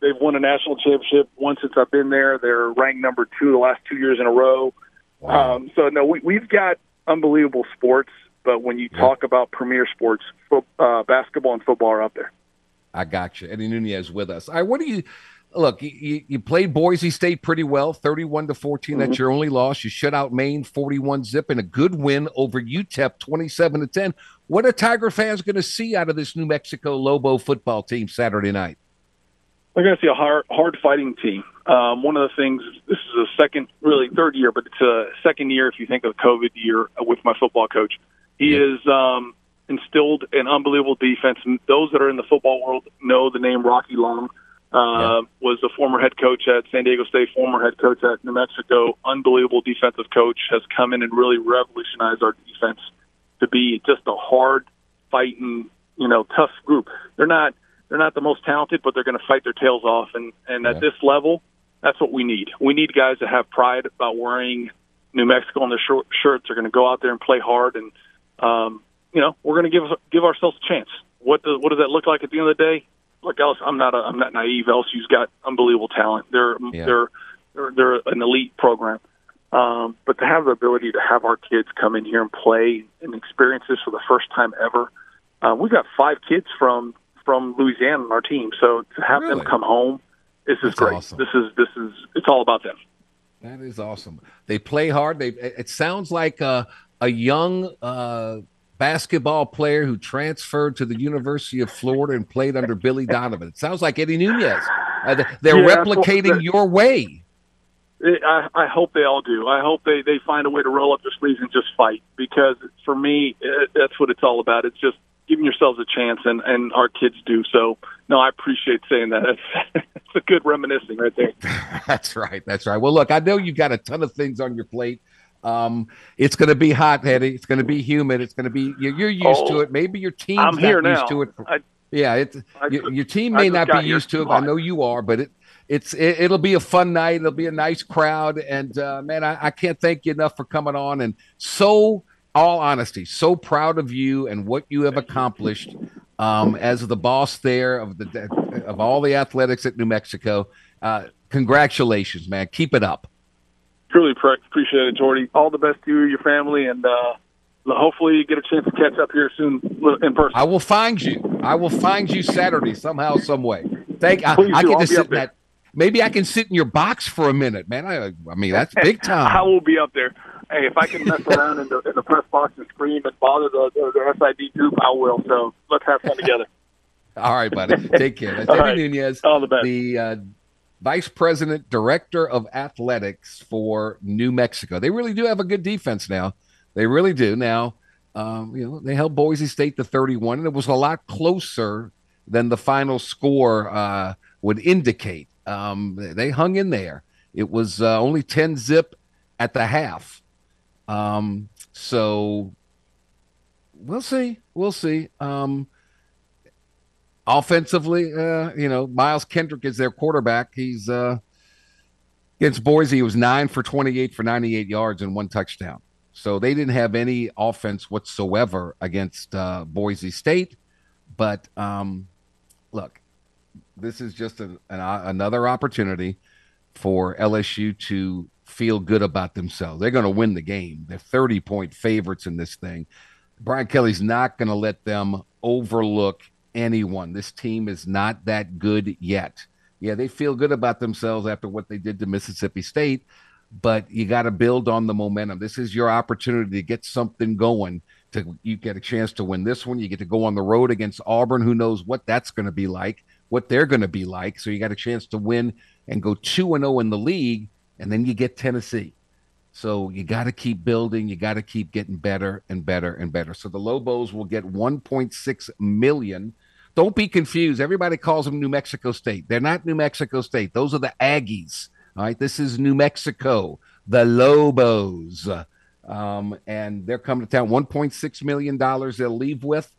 They've won a national championship once since I've been there. They're ranked number two the last two years in a row. Wow. Um, so no, we, we've got unbelievable sports. But when you talk about premier sports, uh, basketball and football are up there. I got you. Eddie Nunez with us. All right, what do you look? You, you, you played Boise State pretty well, thirty-one to 14 That's your only loss. You shut out Maine, forty-one zip, and a good win over UTEP, twenty-seven to ten. What are Tiger fans going to see out of this New Mexico Lobo football team Saturday night? They're going to see a hard, hard fighting team. Um, one of the things, this is a second, really third year, but it's a second year if you think of the COVID year with my football coach. He Yeah. has um, instilled an unbelievable defense. And Those that are in the football world know the name Rocky Long. Uh, Was a former head coach at San Diego State, former head coach at New Mexico. Unbelievable defensive coach has come in and really revolutionized our defense to be just a hard fighting, you know, tough group. They're not they're not the most talented, but they're going to fight their tails off. And and Yeah. at this level, that's what we need. We need guys that have pride about wearing New Mexico on their short shirts. They're going to go out there and play hard, and um, you know, we're going to give give ourselves a chance. What does what does that look like at the end of the day? Look, LSU, I'm not a, I'm not naive. LSU's got unbelievable talent. They're Yeah. they're they're they're an elite program. Um, but to have the ability to have our kids come in here and play and experience this for the first time ever, uh, we've got five kids from from Louisiana on our team. So to have Really? them come home, this is That's great. awesome. This is this is it's all about them. That is awesome. They play hard. They it sounds like a a young uh, basketball player who transferred to the University of Florida and played under Billy Donovan. It sounds like Eddie Nunez. Uh, they- they're Yeah, replicating your way. I, I hope they all do. I hope they, they find a way to roll up their sleeves and just fight because for me, it, that's what it's all about. It's just giving yourselves a chance, and, and our kids do. So, no, I appreciate saying that. It's a good reminiscing right there. That's right. That's right. Well, look, I know you've got a ton of things on your plate. Um, it's going to be hot, Eddie. It's going to be humid. It's going to be you're, you're used to Oh, it. Maybe your team's I'm not here used now. to it. I- yeah, it's I your, your team may not be used to it. I know you are, but it it's it, it'll be a fun night. It'll be a nice crowd, and uh, man, I, I can't thank you enough for coming on. And so, all honesty, so proud of you and what you have accomplished um, as the boss there of the of all the athletics at New Mexico. Uh, congratulations, man! Keep it up. Truly pre- appreciate it, Jordy. All the best to you, your family, and uh, hopefully you get a chance to catch up here soon in person. I will find you. I will find you Saturday somehow, some way. Thank. I, Please I do. get I'll to sit in that. Maybe I can sit in your box for a minute, man. I, I mean, that's big time. I will be up there. Hey, if I can mess around in the, in the press box and scream and bother the, the, the SID group, I will. So let's have fun together. All right, buddy. Take care. That's All Eddie right. Nunez, All the best. the uh, vice president, director of athletics for New Mexico. They really do have a good defense now. They really do. Now, um, you know, they held Boise State to 31, and it was a lot closer than the final score uh, would indicate. Um, they hung in there. It was uh, only 10 zip at the half. Um, so we'll see. We'll see. Um, offensively, uh, you know, Miles Kendrick is their quarterback. He's uh, against Boise. He was nine for 28 for 98 yards and one touchdown. So they didn't have any offense whatsoever against uh, Boise State. But um, look, this is just a, an, another opportunity for LSU to feel good about themselves. They're going to win the game. They're 30 point favorites in this thing. Brian Kelly's not going to let them overlook anyone. This team is not that good yet. Yeah, they feel good about themselves after what they did to Mississippi State, but you got to build on the momentum. This is your opportunity to get something going. To you get a chance to win this one. You get to go on the road against Auburn. Who knows what that's going to be like, what they're going to be like. So you got a chance to win and go two and zero in the league, and then you get Tennessee. So you got to keep building. You got to keep getting better and better and better. So the Lobos will get 1.6 million. Don't be confused. Everybody calls them New Mexico State. They're not New Mexico State. Those are the Aggies. All right. This is New Mexico, the Lobos. Um, and they're coming to town. $1.6 million they'll leave with.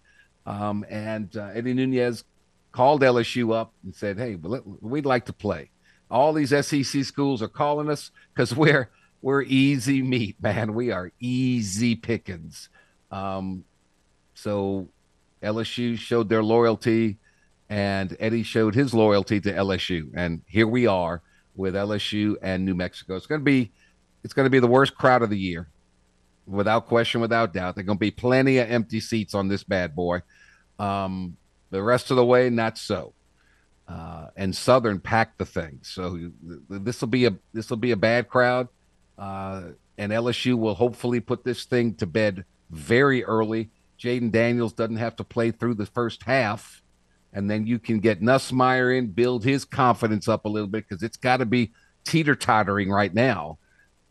Um, and uh, Eddie Nunez called LSU up and said, Hey, we'd like to play. All these SEC schools are calling us because we're we're easy meat, man. We are easy pickings. Um, so LSU showed their loyalty, and Eddie showed his loyalty to LSU, and here we are with LSU and New Mexico. It's going to be it's going to be the worst crowd of the year, without question, without doubt. There're going to be plenty of empty seats on this bad boy. Um, the rest of the way, not so. Uh, and Southern packed the thing, so this will be a this will be a bad crowd. Uh, and LSU will hopefully put this thing to bed very early. Jayden Daniels doesn't have to play through the first half, and then you can get Nussmeier in, build his confidence up a little bit because it's got to be teeter tottering right now,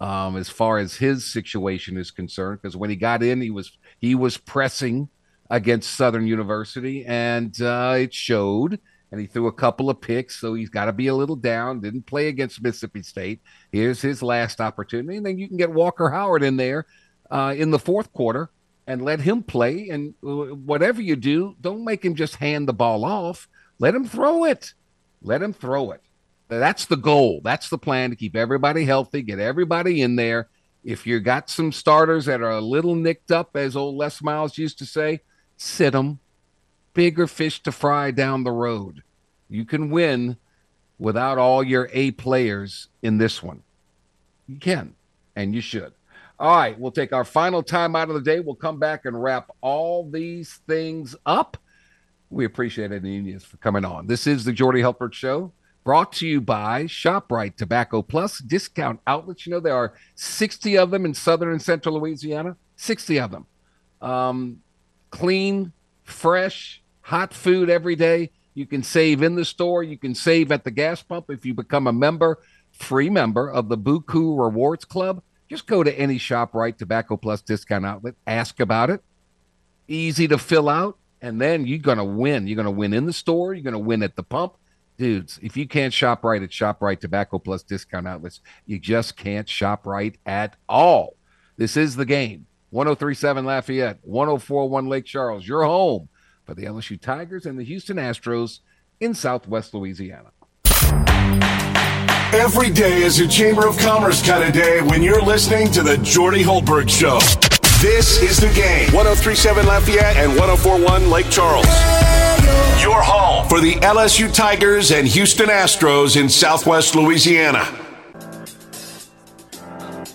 um, as far as his situation is concerned. Because when he got in, he was he was pressing against Southern University, and uh, it showed. And he threw a couple of picks, so he's got to be a little down. Didn't play against Mississippi State. Here's his last opportunity, and then you can get Walker Howard in there uh, in the fourth quarter and let him play. And whatever you do, don't make him just hand the ball off. Let him throw it. Let him throw it. That's the goal. That's the plan to keep everybody healthy, get everybody in there. If you got some starters that are a little nicked up, as old Les Miles used to say, sit them. Bigger fish to fry down the road. You can win without all your A players in this one. You can, and you should. All right, we'll take our final time out of the day. We'll come back and wrap all these things up. We appreciate it, Nunez, for coming on. This is the Jordy Hultberg Show, brought to you by ShopRite Tobacco Plus discount outlets. You know, there are 60 of them in southern and central Louisiana, 60 of them. Um, clean, fresh, hot food every day. You can save in the store. You can save at the gas pump if you become a member, free member of the Buku Rewards Club. Just go to any ShopRite Tobacco Plus discount outlet, ask about it. Easy to fill out, and then you're going to win. You're going to win in the store. You're going to win at the pump. dudes, if you can't shop right at ShopRite Tobacco Plus discount outlets, you just can't shop right at all. This is the game. 1037 Lafayette, 1041 Lake Charles, your home for the LSU Tigers and the Houston Astros in Southwest Louisiana. Every day is a Chamber of Commerce kind of day when you're listening to the Jordy Hultberg Show. This is the game. 1037 Lafayette and 1041 Lake Charles. Your home for the LSU Tigers and Houston Astros in Southwest Louisiana.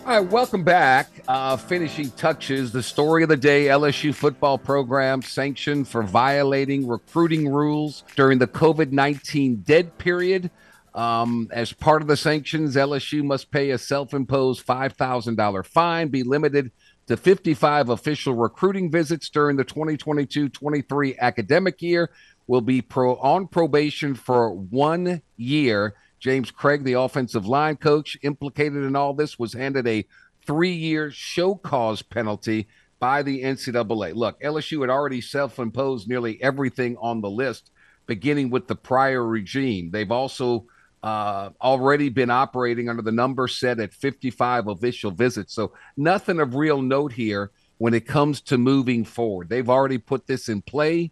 All right, welcome back. Uh, finishing touches, the story of the day LSU football program sanctioned for violating recruiting rules during the COVID 19 dead period. Um, as part of the sanctions, LSU must pay a self imposed $5,000 fine, be limited to 55 official recruiting visits during the 2022 23 academic year, will be pro- on probation for one year. James Craig, the offensive line coach implicated in all this, was handed a three year show cause penalty by the NCAA. Look, LSU had already self imposed nearly everything on the list, beginning with the prior regime. They've also uh, already been operating under the number set at 55 official visits. So nothing of real note here when it comes to moving forward. They've already put this in play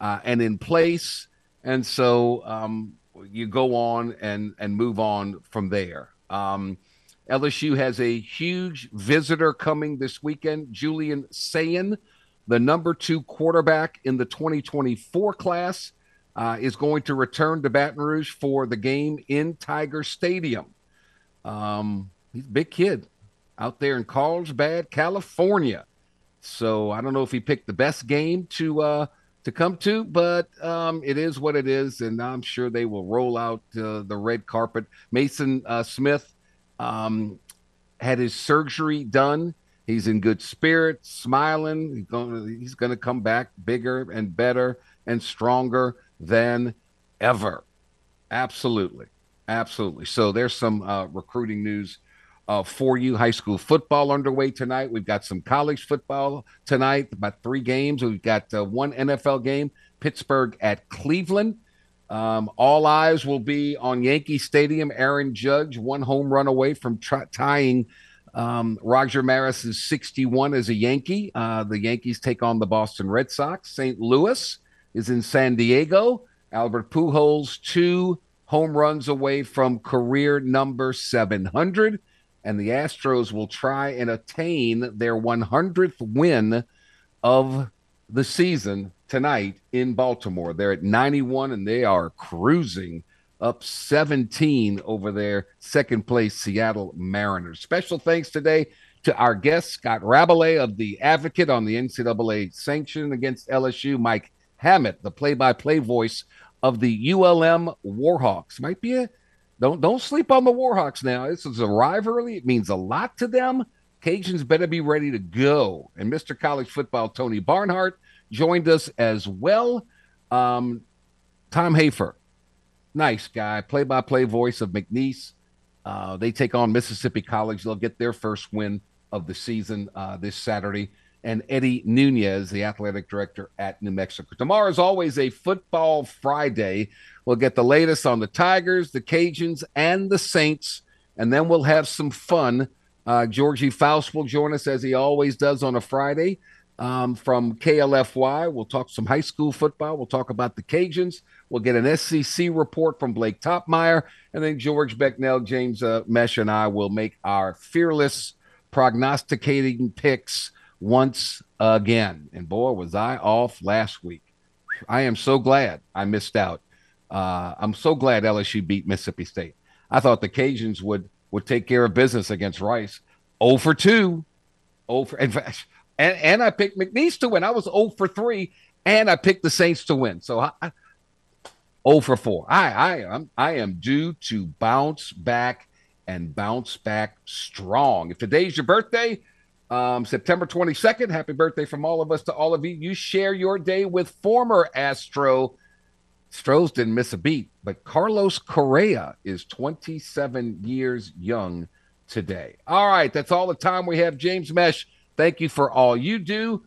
uh, and in place. And so um, you go on and, and move on from there. Um, LSU has a huge visitor coming this weekend. Julian Sayin, the number two quarterback in the 2024 class, uh, is going to return to Baton Rouge for the game in Tiger Stadium. Um, he's a big kid out there in Carlsbad, California. So I don't know if he picked the best game to uh, to come to, but um, it is what it is, and I'm sure they will roll out uh, the red carpet. Maason uh, Smith um, had his surgery done. He's in good spirits, smiling. He's going, he's going to come back bigger and better and stronger than ever. Absolutely. Absolutely. So there's some uh, recruiting news uh, for you. High school football underway tonight. We've got some college football tonight, about three games. We've got uh, one NFL game, Pittsburgh at Cleveland. Um, all eyes will be on Yankee Stadium. Aaron Judge, one home run away from tying um, Roger Maris's 61 as a Yankee. Uh, the Yankees take on the Boston Red Sox. St. Louis is in San Diego. Albert Pujols, two home runs away from career number 700. And the Astros will try and attain their 100th win of the season tonight in Baltimore. They're at 91 and they are cruising up 17 over their second place Seattle Mariners. Special thanks today to our guest, Scott Rabalais of The Advocate on the NCAA sanction against LSU, Mike Hammett, the play by play voice of the ULM Warhawks. Might be a don't don't sleep on the Warhawks now. This is a rivalry. It means a lot to them. Cajuns better be ready to go. And Mr. College Football Tony Barnhart joined us as well. Um, Tom Hafer, nice guy, play by play voice of McNeese. Uh, they take on Mississippi College. They'll get their first win of the season uh, this Saturday. And Eddie Nunez, the athletic director at New Mexico. Tomorrow is always a football Friday. We'll get the latest on the Tigers, the Cajuns, and the Saints. And then we'll have some fun. Uh, Georgie Faust will join us as he always does on a Friday um, from KLFY. We'll talk some high school football. We'll talk about the Cajuns. We'll get an SEC report from Blake Toppmeyer. And then George Becknell, James uh, Mesh, and I will make our fearless prognosticating picks once again. And boy, was I off last week. I am so glad I missed out. Uh, I'm so glad LSU beat Mississippi State. I thought the Cajuns would would take care of business against Rice. 0 for 2. 0 for, fact, and, and I picked McNeese to win. I was 0 for 3, and I picked the Saints to win. So I, I 0 for 4. I, I, am, I am due to bounce back and bounce back strong. If today's your birthday, um, September 22nd, happy birthday from all of us to all of you. You share your day with former Astro. Stros didn't miss a beat, but Carlos Correa is 27 years young today. All right, that's all the time we have. James Mesh, thank you for all you do.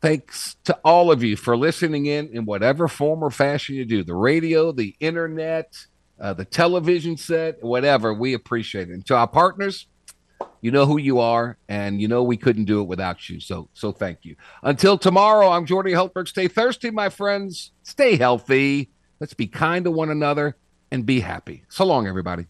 Thanks to all of you for listening in in whatever form or fashion you do the radio, the internet, uh, the television set, whatever. We appreciate it. And to our partners, you know who you are, and you know we couldn't do it without you. So, so thank you. Until tomorrow, I'm Jordy Hultberg. Stay thirsty, my friends. Stay healthy. Let's be kind to one another and be happy. So long, everybody.